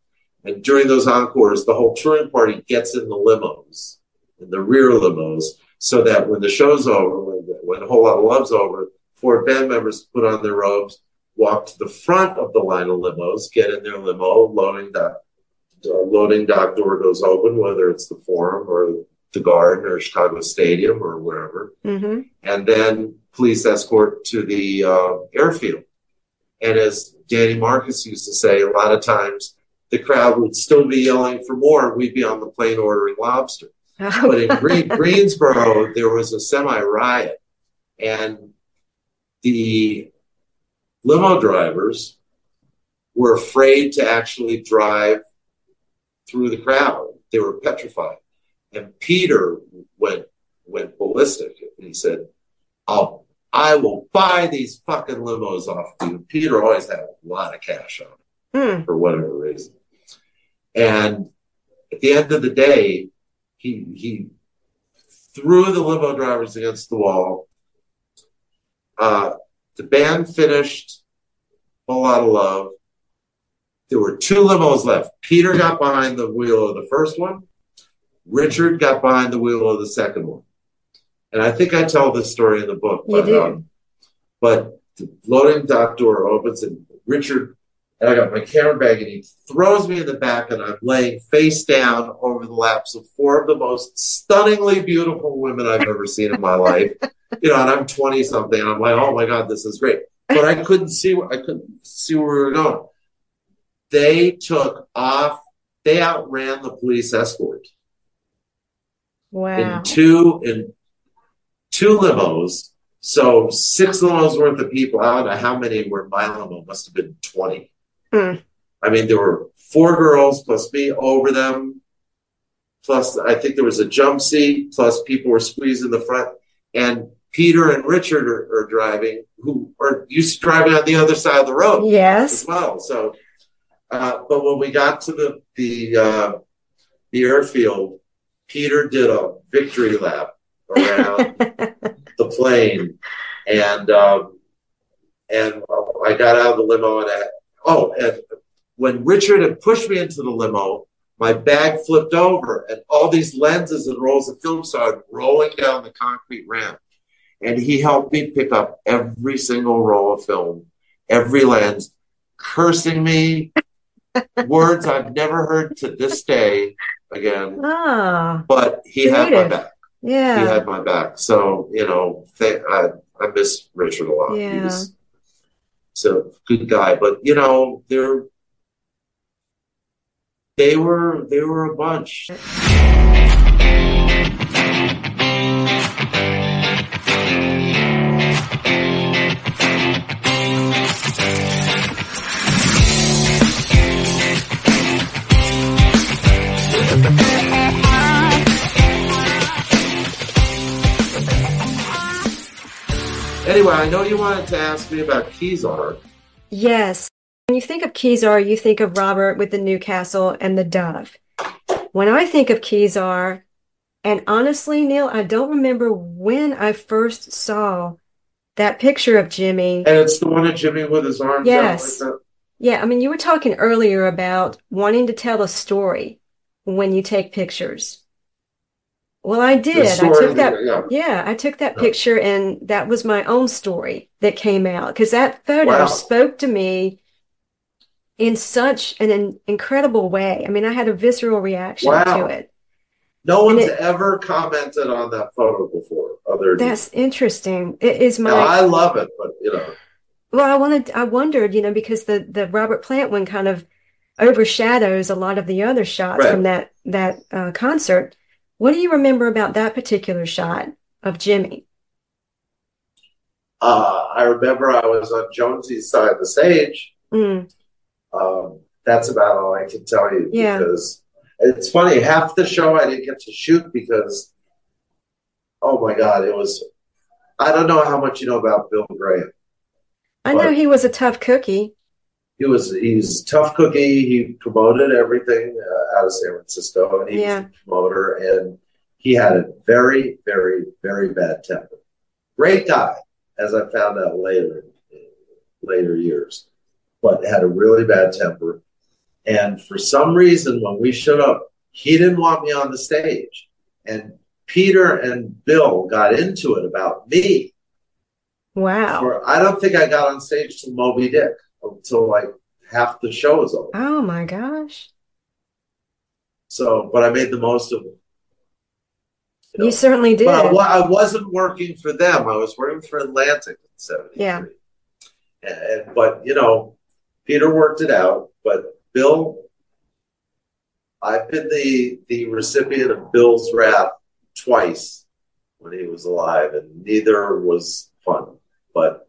And during those encores, the whole touring party gets in the limos, in the rear limos, so that when the show's over, when, when a whole lot of love's over, four band members put on their robes, walk to the front of the line of limos, get in their limo, loading dock, uh, loading dock door goes open, whether it's the Forum or the Garden or Chicago Stadium or wherever, mm-hmm. and then police escort to the uh, airfield. And as Danny Marcus used to say, a lot of times the crowd would still be yelling for more. And we'd be on the plane ordering lobster. Oh. But in Green, Greensboro, there was a semi riot, and the limo drivers were afraid to actually drive through the crowd. They were petrified. And Peter went went ballistic and he said, I'll I will buy these fucking limos off you. Peter always had a lot of cash on him mm. for whatever reason. And at the end of the day, he he threw the limo drivers against the wall. Uh, the band finished a lot of love. There were two limos left. Peter got behind the wheel of the first one. Richard got behind the wheel of the second one. And I think I tell this story in the book. You but, do. Um, but the loading dock door opens and Richard, and I got my camera bag and he throws me in the back and I'm laying face down over the laps of four of the most stunningly beautiful women I've ever seen in my life. You know, and I'm 20 something and I'm like, oh my God, this is great. But I couldn't see, I couldn't see where we were going. They took off, they outran the police escort. Wow. In two, in two limos. So six limos worth of people. I don't know how many were my limo. Must have been 20. Mm. I mean, there were four girls plus me over them. Plus, I think there was a jump seat. Plus, people were squeezing the front. And Peter and Richard are, are driving, who are used to driving on the other side of the road. Yes. As well. So, uh, but when we got to the the uh, the airfield, Peter did a victory lap around the plane, and um, and I got out of the limo and I, oh, and when Richard had pushed me into the limo, my bag flipped over, and all these lenses and rolls of film started rolling down the concrete ramp, and he helped me pick up every single roll of film, every lens, cursing me. words I've never heard to this day again. Ah, but he creative. had my back. Yeah. He had my back. So, you know, th- I, I miss Richard a lot. Yeah. He's, he's a good guy. But, you know, they're, they were, they were a bunch. Anyway, I know you wanted to ask me about Kezar. Yes. When you think of Kezar, you think of Robert with the Newcastle and the dove. When I think of Kezar, and honestly, Neal, I don't remember when I first saw that picture of Jimmy. And it's the one of Jimmy with his arms Yes. like. Yeah, I mean, you were talking earlier about wanting to tell a story when you take pictures. Well, I did. I took that. yeah. Yeah, I took that Yeah. picture and that was my own story that came out because that photo Wow. spoke to me in such an, in- incredible way. I mean, I had a visceral reaction Wow. to it. No one's it- ever commented on that photo before, other That's interesting. It is my now, I love it, but you know, Well, I wanted, I wondered, you know, because the the Robert Plant one kind of overshadows a lot of the other shots Right. from that that uh, concert. What do you remember about that particular shot of Jimmy? uh, I remember I was on Jonesy's side of the stage. Mm, Um, that's about all I can tell you Yeah. because it's funny. Half the show I didn't get to shoot because, oh my god, it was. I don't know how much you know about Bill Graham. I know he was a tough cookie. He was he's a tough cookie. He promoted everything uh, out of San Francisco, and he Yeah. was a promoter. And he had a very, very, very bad temper. Great guy, as I found out later, in later years, but had a really bad temper. And for some reason, when we showed up, he didn't want me on the stage. And Peter and Bill got into it about me. Wow. For, I don't think I got on stage till Moby Dick until like half the show was over. Oh my gosh. So, but I made the most of it. You know? You certainly did. But I, I wasn't working for them. I was working for Atlantic in '73. Yeah. And, and- but you know, Peter worked it out. But Bill, I've been the the recipient of Bill's wrath twice when he was alive, and neither was fun. But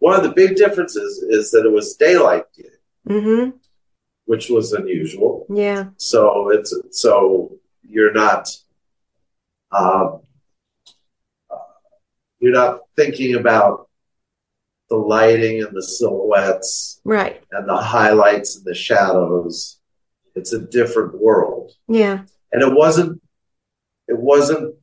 one of the big differences is that it was daylight Mm-hmm. which was unusual. Yeah. So it's so you're not um, uh, you're not thinking about the lighting and the silhouettes Right. and the highlights and the shadows. It's a different world, Yeah. and it wasn't it wasn't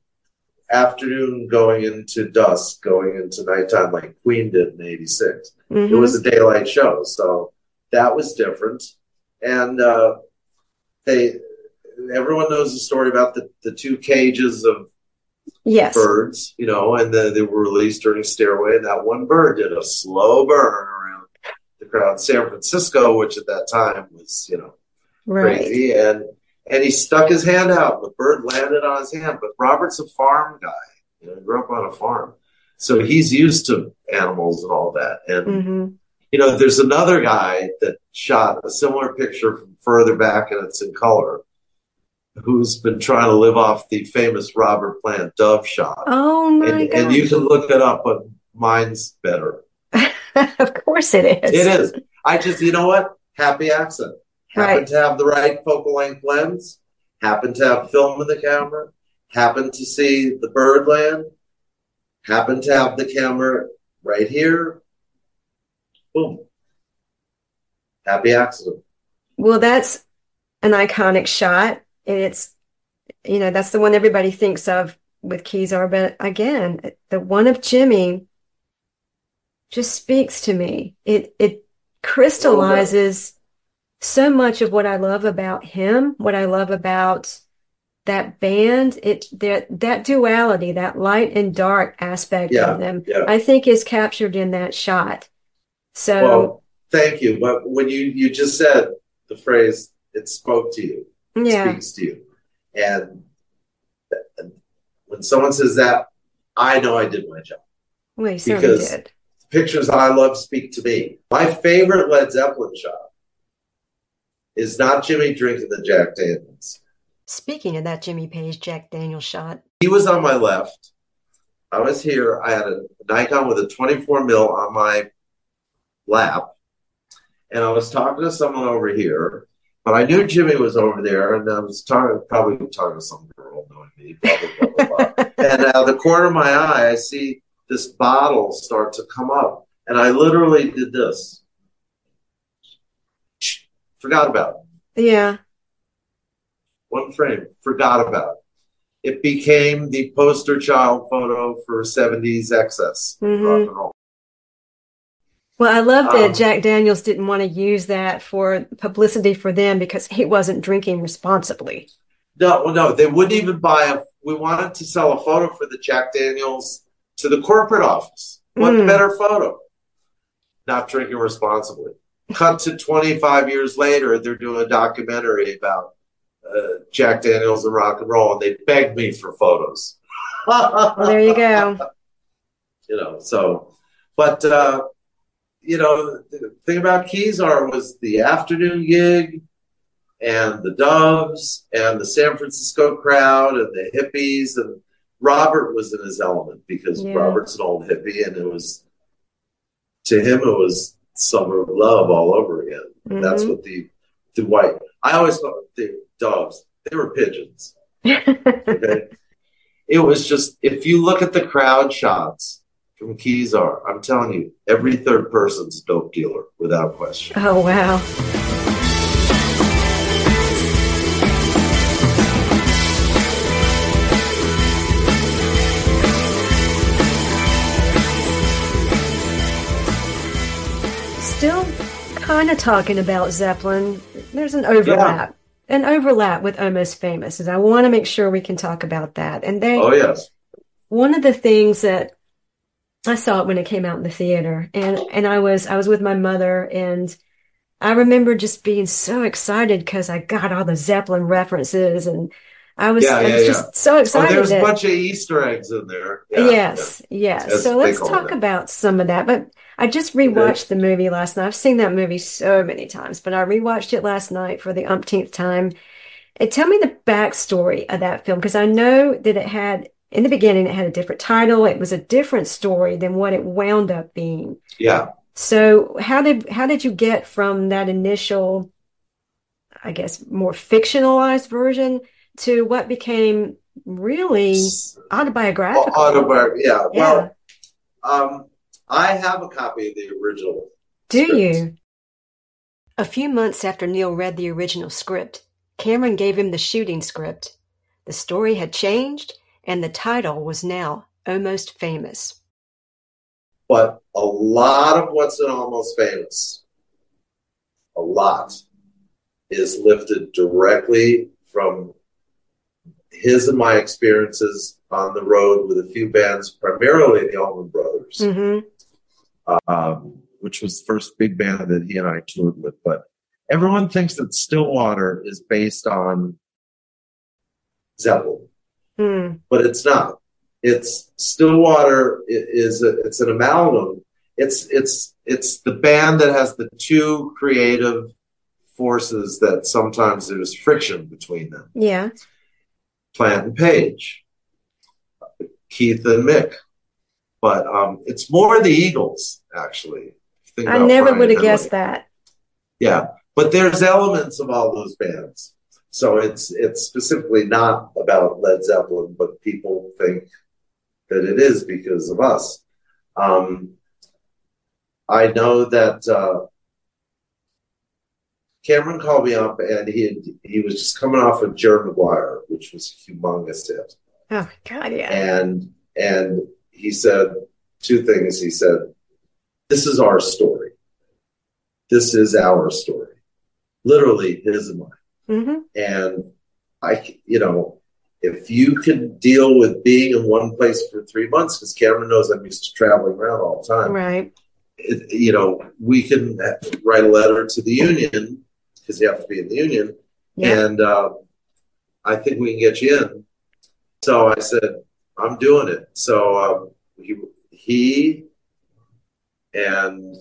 afternoon going into dusk, going into nighttime like Queen did in '86 it Mm-hmm. was a daylight show so that was different and uh, they everyone knows the story about the, the two cages of Yes. birds you know and then they were released during stairway and that one bird did a slow burn around the crowd in san francisco which at that time was you know Right. crazy and and he stuck his hand out the bird landed on his hand but robert's a farm guy you know he grew up on a farm so he's used to animals and all that and Mm-hmm. you know, there's another guy that shot a similar picture from further back and it's in color who's been trying to live off the famous Robert Plant Dove shot. Oh my and, God. and you can look it up, but mine's better. of course it is. It is. I just, you know what? Happy accident. Happen Right. to have the right focal length lens, happen to have film in the camera, happen to see the bird land, happen to have the camera right here. Boom. Happy accident. Well, that's an iconic shot. And it's, you know, that's the one everybody thinks of with Kezar. But again, the one of Jimmy just speaks to me. It it oh, crystallizes so much of what I love about him, what I love about that band, it that that duality, that light and dark aspect Yeah, of them, yeah. I think is captured in that shot. So Well, thank you. But when you you just said the phrase, it spoke to you, it yeah, speaks to you, and when someone says that, I know I did my job. we certainly because- did. Pictures I love speak to me. My favorite Led Zeppelin shot is not Jimmy drinking the Jack Daniels. Speaking of that Jimmy Page Jack Daniel shot, He was on my left. I was here. I had a Nikon with a 24 mil on my lap, and I was talking to someone over here. But I knew Jimmy was over there, and I was talking, probably talking to some girl knowing me, blah blah blah blah. blah. and out of the corner of my eye, I see this bottle start to come up, and I literally did this. Forgot about it. yeah, One frame. Forgot about it. It became the poster child photo for 70s excess Mhm. rock and roll. Well, I love that Um, Jack Daniels didn't want to use that for publicity for them because he wasn't drinking responsibly. No, no, they wouldn't even buy a. We wanted to sell a photo for the Jack Daniels to the corporate office. What Mm. better photo? Not drinking responsibly. Cut to 25 years later, they're doing a documentary about uh, Jack Daniels and rock and roll, and they begged me for photos. Well, there you go. you know, so, but, uh, you know, the thing about Kezar was the afternoon gig and the Doves and the San Francisco crowd and the hippies and Robert was in his element because Yeah. Robert's an old hippie and it was to him it was summer of love all over again. That's Mhm. what the the white I always thought the doves they were pigeons. Okay. it was just if you look at the crowd shots from Kezar, I'm telling you, every third person's dope dealer without question. oh, wow. Kind of talking about Zeppelin. There's an overlap. An overlap with Almost Famous, and I want to make sure we can talk about that. And they, Oh yes. one of the things that I saw it when it came out in the theater and and I was I was with my mother and I remember just being so excited because I got all the Zeppelin references and I was, Yeah, I was yeah. just so Oh, excited there's a bunch of Easter eggs in there. Yeah, yes, yes. So let's talk about some of that. But I just rewatched the movie last night. I've seen that movie so many times, but I rewatched it last night for the umpteenth time. And tell me the backstory of that film because I know that it had in the beginning it had a different title. It was a different story than what it wound up being. Yeah. So how did how did you get from that initial, I guess, more fictionalized version to what became really autobiographical? Autobiography. Yeah. Yeah. Well, um, I have a copy of the original. Do script. you? A few months after Neal read the original script, Cameron gave him the shooting script. The story had changed, and the title was now Almost Famous. But a lot of what's in Almost Famous, a lot, is lifted directly from his and my experiences on the road with a few bands, primarily the Allman Brothers, Mm-hmm. um, which was the first big band that he and I toured with. But everyone thinks that Stillwater is based on Zeppelin. Mm. but it's not. It's Stillwater is a, it's an amalgam. It's it's it's the band that has the two creative forces that sometimes there's friction between them. Yeah. Plant and Page, Keith and Mick, but um, it's more the Eagles actually. Think I never would have guessed that. Yeah, but there's elements of all those bands. So it's it's specifically not about Led Zeppelin, but people think that it is because of us. Um, I know that uh, Cameron called me up, and he had, he was just coming off of Jerry Maguire, which was a humongous hit, Oh my God, yeah. and and he said two things. He said, "This is our story. This is our story." literally his and mine. hmm And I you know, if you can deal with being in one place for three months, because Cameron knows I'm used to traveling around all the time, Right. it, you know, we can write a letter to the union because you have to be in the union, Yeah. and uh, I think we can get you in. So I said, I'm doing it. So um, he, he and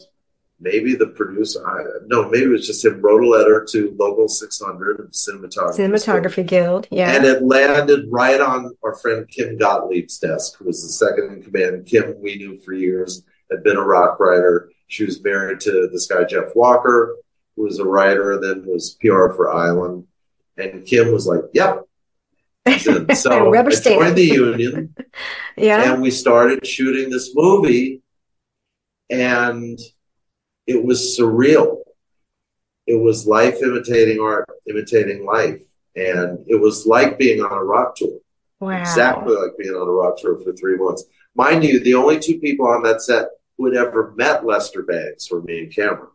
maybe the producer, I, no, maybe it was just him, wrote a letter to Local 600 Cinematography. Cinematography Guild. Yeah. And it landed right on our friend Kim Gottlieb's desk, who was the second in command. Kim, we knew for years, had been a rock writer. She was married to this guy, Jeff Walker, who was a writer and then was PR for Island. And Kim was like, yep. So Rubber I stamp. joined the union yeah. and we started shooting this movie. And it was surreal. It was life imitating art, imitating life. And it was like being on a rock tour wow. exactly like being on a rock tour for three months. Mind you, the only two people on that set who had ever met Lester Bangs were me and Cameron.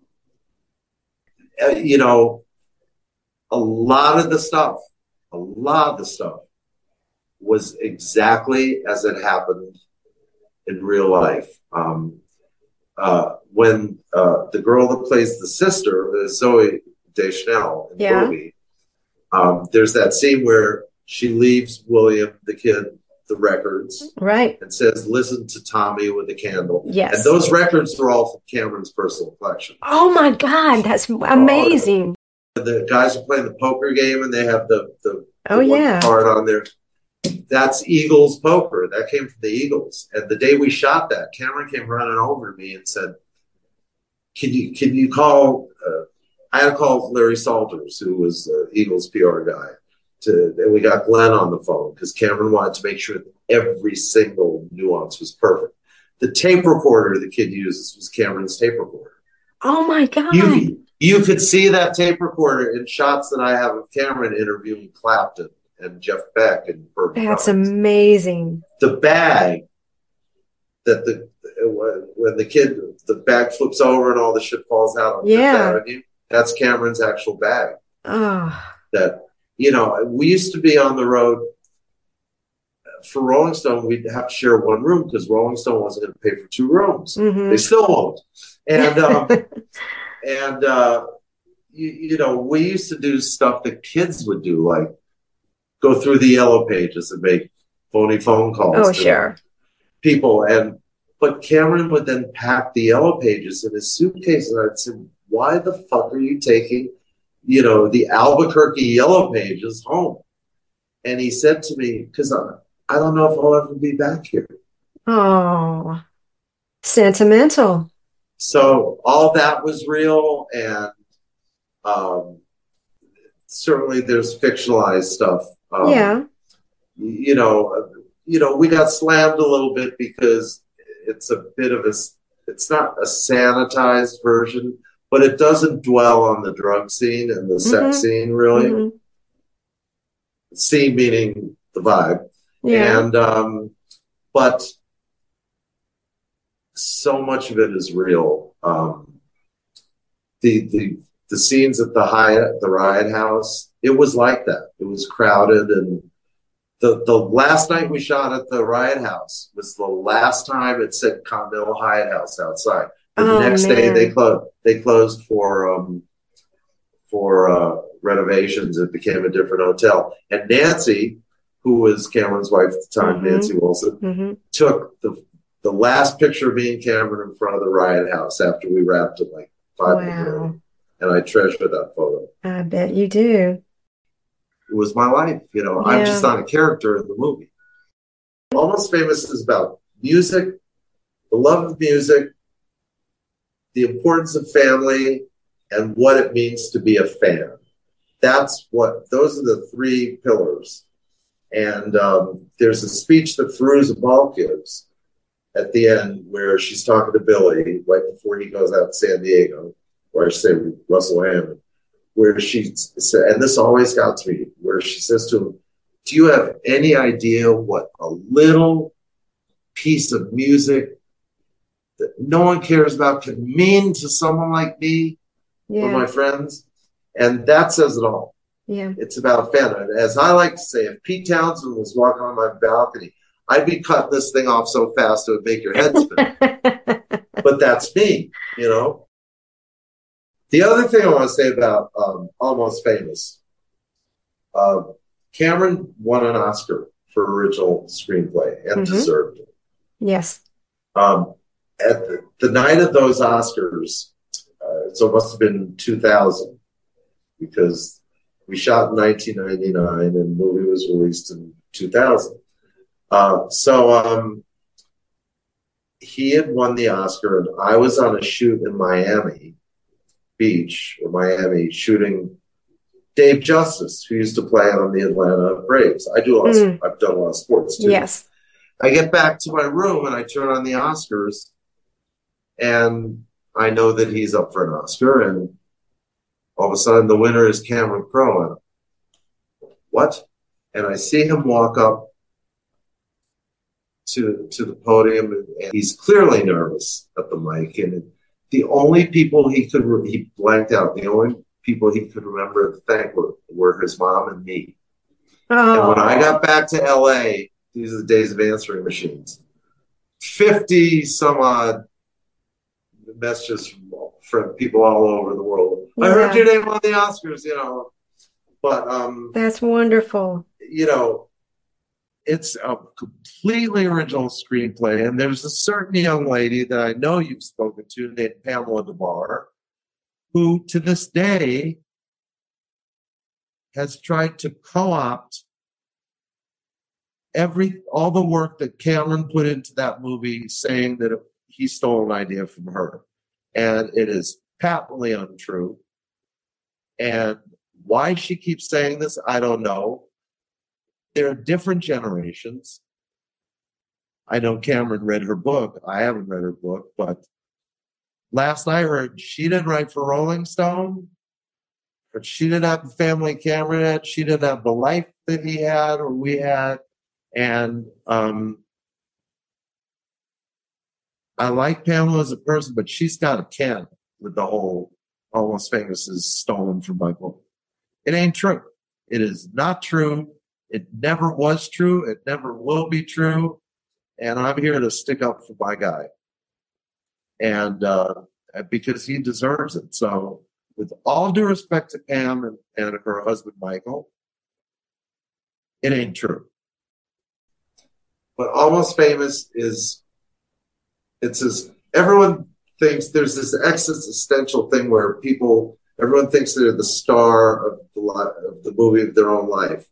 Uh, you know, a lot of the stuff, a lot of the stuff was exactly as it happened in real life. Um, uh, when uh, the girl that plays the sister, uh, Zooey Deschanel in the movie, um, there's that scene where she leaves William, the kid, the records Right. and says, "Listen to Tommy with a candle." Yes. And those records are all from Cameron's personal collection. Oh my God, that's amazing. The guys are playing the poker game, and they have the the, Oh the yeah. card on there. That's Eagles poker. That came from the Eagles. And the day we shot that, Cameron came running over to me and said, "Can you can you call?" Uh, I had to call Larry Solters, who was the Eagles PR guy. To and we got Glenn on the phone because Cameron wanted to make sure that every single nuance was perfect. The tape recorder the kid uses was Cameron's tape recorder. Oh my God. You you could see that tape recorder in shots that I have of Cameron interviewing Clapton and Jeff Beck and Burt That's Reynolds. amazing. the bag that the when the kid the bag flips over and all the shit falls out on Fifth Avenue. That's Cameron's actual bag. Oh, That you know we used to be on the road for Rolling Stone. We'd have to share one room because Rolling Stone wasn't going to pay for two rooms. hmm They still won't. And um, and uh, you, you know, we used to do stuff that kids would do, like go through the yellow pages and make phony phone calls. oh, to sure. People and but Cameron would then pack the yellow pages in his suitcase, and I'd say, "Why the fuck are you taking, you know, the Albuquerque yellow pages home?" And he said to me, "Because I, I don't know if I'll ever be back here." Oh, sentimental. So all that was real, and um, certainly there's fictionalized stuff. Um, yeah. you know, you know, we got slammed a little bit because it's a bit of a, it's not a sanitized version, but it doesn't dwell on the drug scene and the Mhm. sex scene really. Mhm. Scene meaning the vibe, Yeah. and um, but so much of it is real. Um, the the the scenes at the Hyatt, the Riot House, it was like that. It was crowded, and the the last night we shot at the Riot House was the last time it said Continental Hyatt House outside. The Oh, next day they closed. They closed for um, for uh, renovations. It became a different hotel. And Nancy, who was Cameron's wife at the time, Mhm. Nancy Wilson, hmm took the the last picture of me and Cameron in front of the Riot House after we wrapped at like five Wow. And I treasure that photo. I bet you do. It was my life, you know. I'm just not a character in the movie. Almost Famous is about music, the love of music, the importance of family, and what it means to be a fan. That's what those are the three pillars. And um, there's a speech that Fairuza Balk gives at the end where she's talking to Billy right before he goes out to San Diego, or I say Russell Hammond, where she said, and this always got to me, where she says to him, Do you have any idea what a little piece of music that no one cares about could mean to someone like me or my friends? And that says it all. Yeah. It's about fandom. As I like to say, if Pete Townshend was walking on my balcony, I'd be cutting this thing off so fast it would make your head spin. but that's me, you know. The other thing I want to say about um, Almost Famous, uh, Cameron won an Oscar for original screenplay and Mhm. deserved it. yes. Um, at the, the night of those Oscars, uh, so it must have been 2000 because we shot in 1999 and the movie was released in 2000. Uh, so um, he had won the Oscar, and I was on a shoot in Miami Beach or Miami shooting Dave Justice, who used to play on the Atlanta Braves. I do a lot. Of, Mm. I've done a lot of sports too. Yes. I get back to my room and I turn on the Oscars, and I know that he's up for an Oscar, and all of a sudden the winner is Cameron Crowe. And what? And I see him walk up to to the podium, and, and he's clearly nervous at the mic, and the only people he could re- he blanked out. The only people he could remember to thank were, were his mom and me. And Oh. when I got back to LA, these are the days of answering machines. 50 some odd messages from, from people all over the world. I heard Yeah. your name on the Oscars, you know. But, um, That's wonderful. you know, it's a completely original screenplay. And there's a certain young lady that I know you've spoken to named Pamela Des Barres, who to this day has tried to co-opt every all the work that Cameron put into that movie, saying that he stole an idea from her, and it is patently untrue. And why she keeps saying this, I don't know. There are different generations. I know Cameron read her book. I haven't read her book, but last I heard, she didn't write for Rolling Stone, but she didn't have the family Cameron had. She didn't have the life that he had or we had. And um, I like Pamela as a person, but she's got a can with the whole almost famous is stolen from my book. It ain't true. It is not true. It never was true. It never will be true. And I'm here to stick up for my guy. And uh, because he deserves it. So, with all due respect to Pam and, and her husband, Michael, it ain't true. But Almost Famous is, it's as everyone thinks there's this existential thing where people, everyone thinks they're the star of the, of the movie of their own life.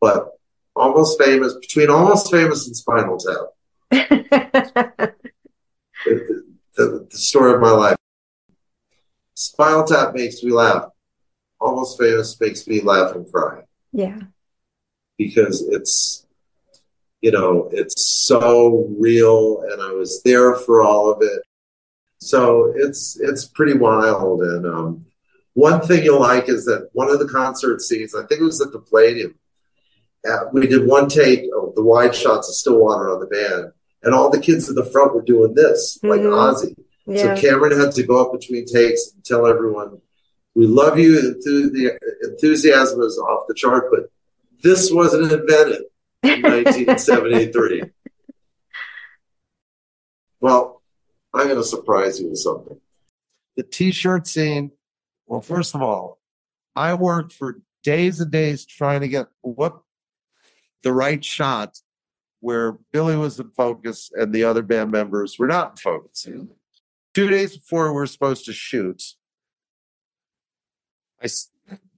But Almost Famous, between Almost Famous and Spinal Tap, it- the, the story of my life. Spinal Tap makes me laugh. Almost Famous makes me laugh and cry yeah. because it's, you know, it's so real, and I was there for all of it. So it's it's pretty wild. And um, one thing you'll like is that one of the concert scenes, I think it was at the Palladium. Uh, we did one take of the wide shots of Stillwater on the band, and all the kids in the front were doing this, like Mhm. Ozzy. Yeah. So Cameron had to go up between takes and tell everyone, "We love you. The enthusiasm is off the chart, but this wasn't invented in 1973." well, I'm going to surprise you with something. The T-shirt scene. Well, first of all, I worked for days and days trying to get what the right shot where Billy was in focus and the other band members were not in focus. Two days before we were supposed to shoot, I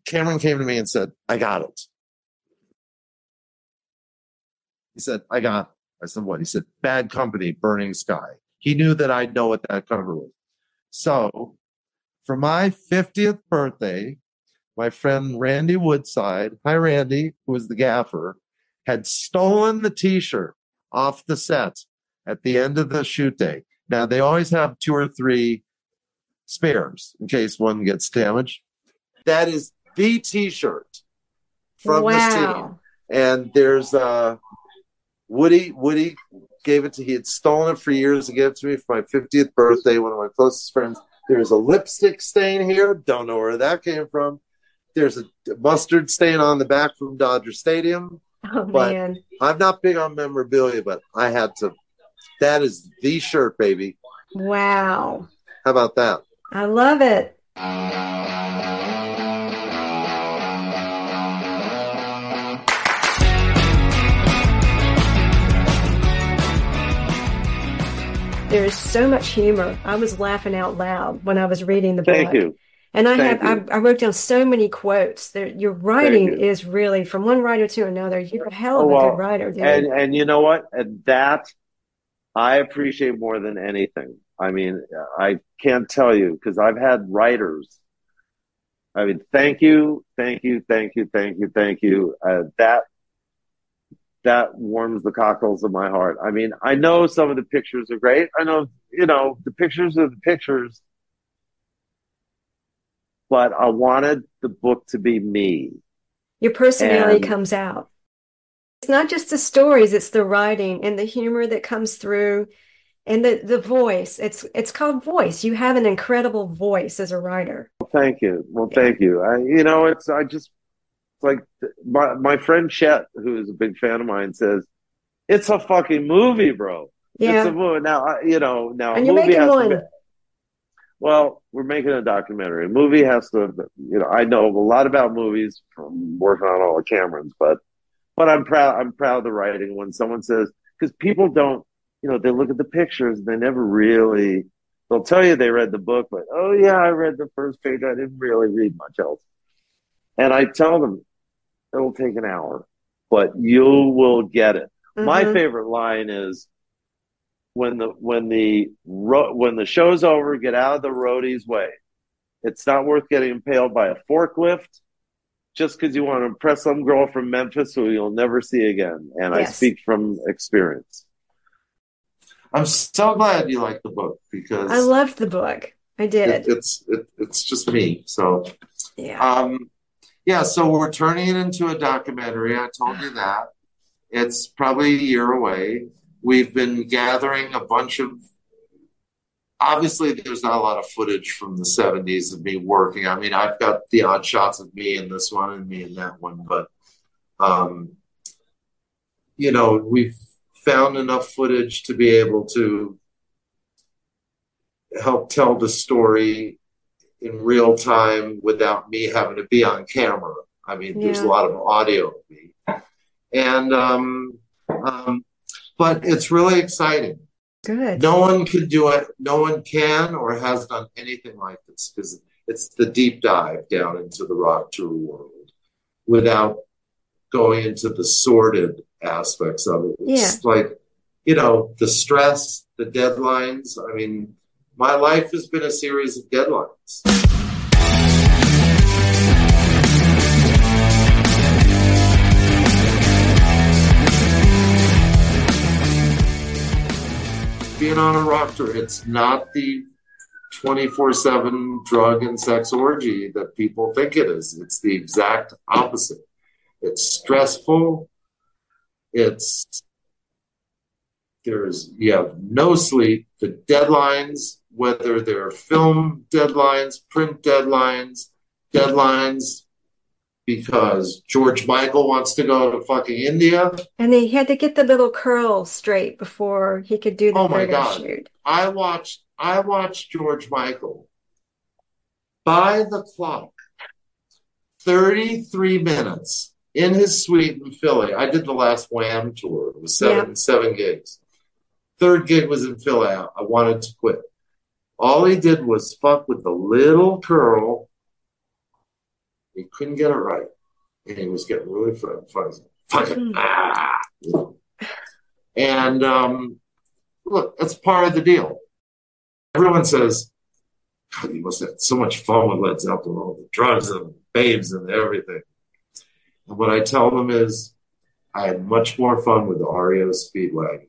Cameron came to me and said, "I got it." He said, "I got." It. I said, "What?" He said, "Bad Company, Burning Sky." He knew that I'd know what that cover was. So, for my 50th birthday, my friend Randy Woodside, hi Randy, who was the gaffer, had stolen the T-shirt off the set at the end of the shoot day. Now they always have two or three spares in case one gets damaged. That is the T-shirt from this team. wow. And there's uh Woody. Woody gave it to. He had stolen it for years to give it to me for my 50th birthday. One of my closest friends. There's a lipstick stain here. Don't know where that came from. there's a mustard stain on the back from Dodger Stadium. Oh But- man. I'm not big on memorabilia, but I had to. That is the shirt, baby. Wow. How about that? I love it. There is so much humor. I was laughing out loud when I was reading the book. Thank you. And I Thank have. I, I wrote down so many quotes. There, your writing you. is really from one writer to another. You're a hell of Oh, a well, good writer, dude. And and you know what? And that I appreciate more than anything. I mean, I can't tell you because I've had writers. I mean, thank you, thank you, thank you, thank you, thank you. Uh, that that warms the cockles of my heart. I mean, I know some of the pictures are great. I know, you know, the pictures are the pictures, but I wanted the book to be me. Your personality And- comes out. It's not just the stories, it's the writing and the humor that comes through and the, the voice. It's it's called voice. You have an incredible voice as a writer. Thank you. Well, thank you. I, you know, it's I just like my my friend Chet, who is a big fan of mine, says it's a fucking movie, bro. It's a Yeah. movie. Now, I, you know, now a And you're movie making has one. to. Be, well, we're making a documentary. A movie has to, you know, I know a lot about movies from working on all the Camerons, but but I'm proud. I'm proud of the writing when someone says because people don't, you know, they look at the pictures and they never really. They'll tell you they read the book, but oh yeah, I read the first page. I didn't really read much else. And I tell them it'll take an hour, but you will get it. My Mhm. favorite line is when the when the ro- when the show's over, get out of the roadie's way. It's not worth getting impaled by a forklift just because you want to impress some girl from Memphis who you'll never see again. And I speak from experience. I'm so glad you like the book because I loved the book. I did. it, it's it, it's just me. So Yeah. um, yeah, so we're turning it into a documentary. I told you that. It's probably a year away. We've been gathering a bunch of. Obviously, there's not a lot of footage from the 70s of me working. I mean, I've got the odd shots of me in this one and me in that one, but, um, you know, we've found enough footage to be able to help tell the story in real time without me having to be on camera. I mean, there's a lot of audio of me, and um, um, but it's really exciting. Good. No one can do it. No one can or has done anything like this because it's the deep dive down into the rock tour world without going into the sordid aspects of it. It's like, you know, the stress, the deadlines. I mean, my life has been a series of deadlines. Being on a rock tour, it's not the 24 7 drug and sex orgy that people think it is. It's the exact opposite. It's stressful. It's there's you have no sleep. The deadlines, whether they're film deadlines, print deadlines, deadlines because George Michael wants to go to fucking India. And he had to get the little curl straight before he could do the Oh my God. shoot. I watched I watched George Michael by the clock 33 minutes in his suite in Philly. I did the last Wham tour. It was seven seven gigs. Third gig was in Philly. I wanted to quit. All he did was fuck with the little curl. He couldn't get it right. And he was getting really fu- fuzzy. Fucking ah. And um, look, that's part of the deal. Everyone says, God, you must have so much fun with Led Zeppelin, all the drugs and babes and everything. And what I tell them is, I had much more fun with the REO Speedwagon,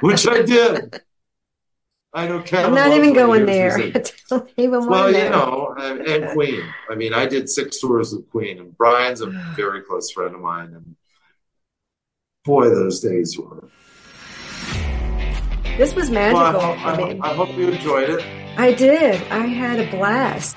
which I did. I know Kevin I'm not even going there. Don't even well, you know, and, Queen. I mean, I did six tours with Queen, and Brian's a very close friend of mine. And boy, those days were. This was Well, magical. I, I mean, I hope you enjoyed it. I did. I had a blast.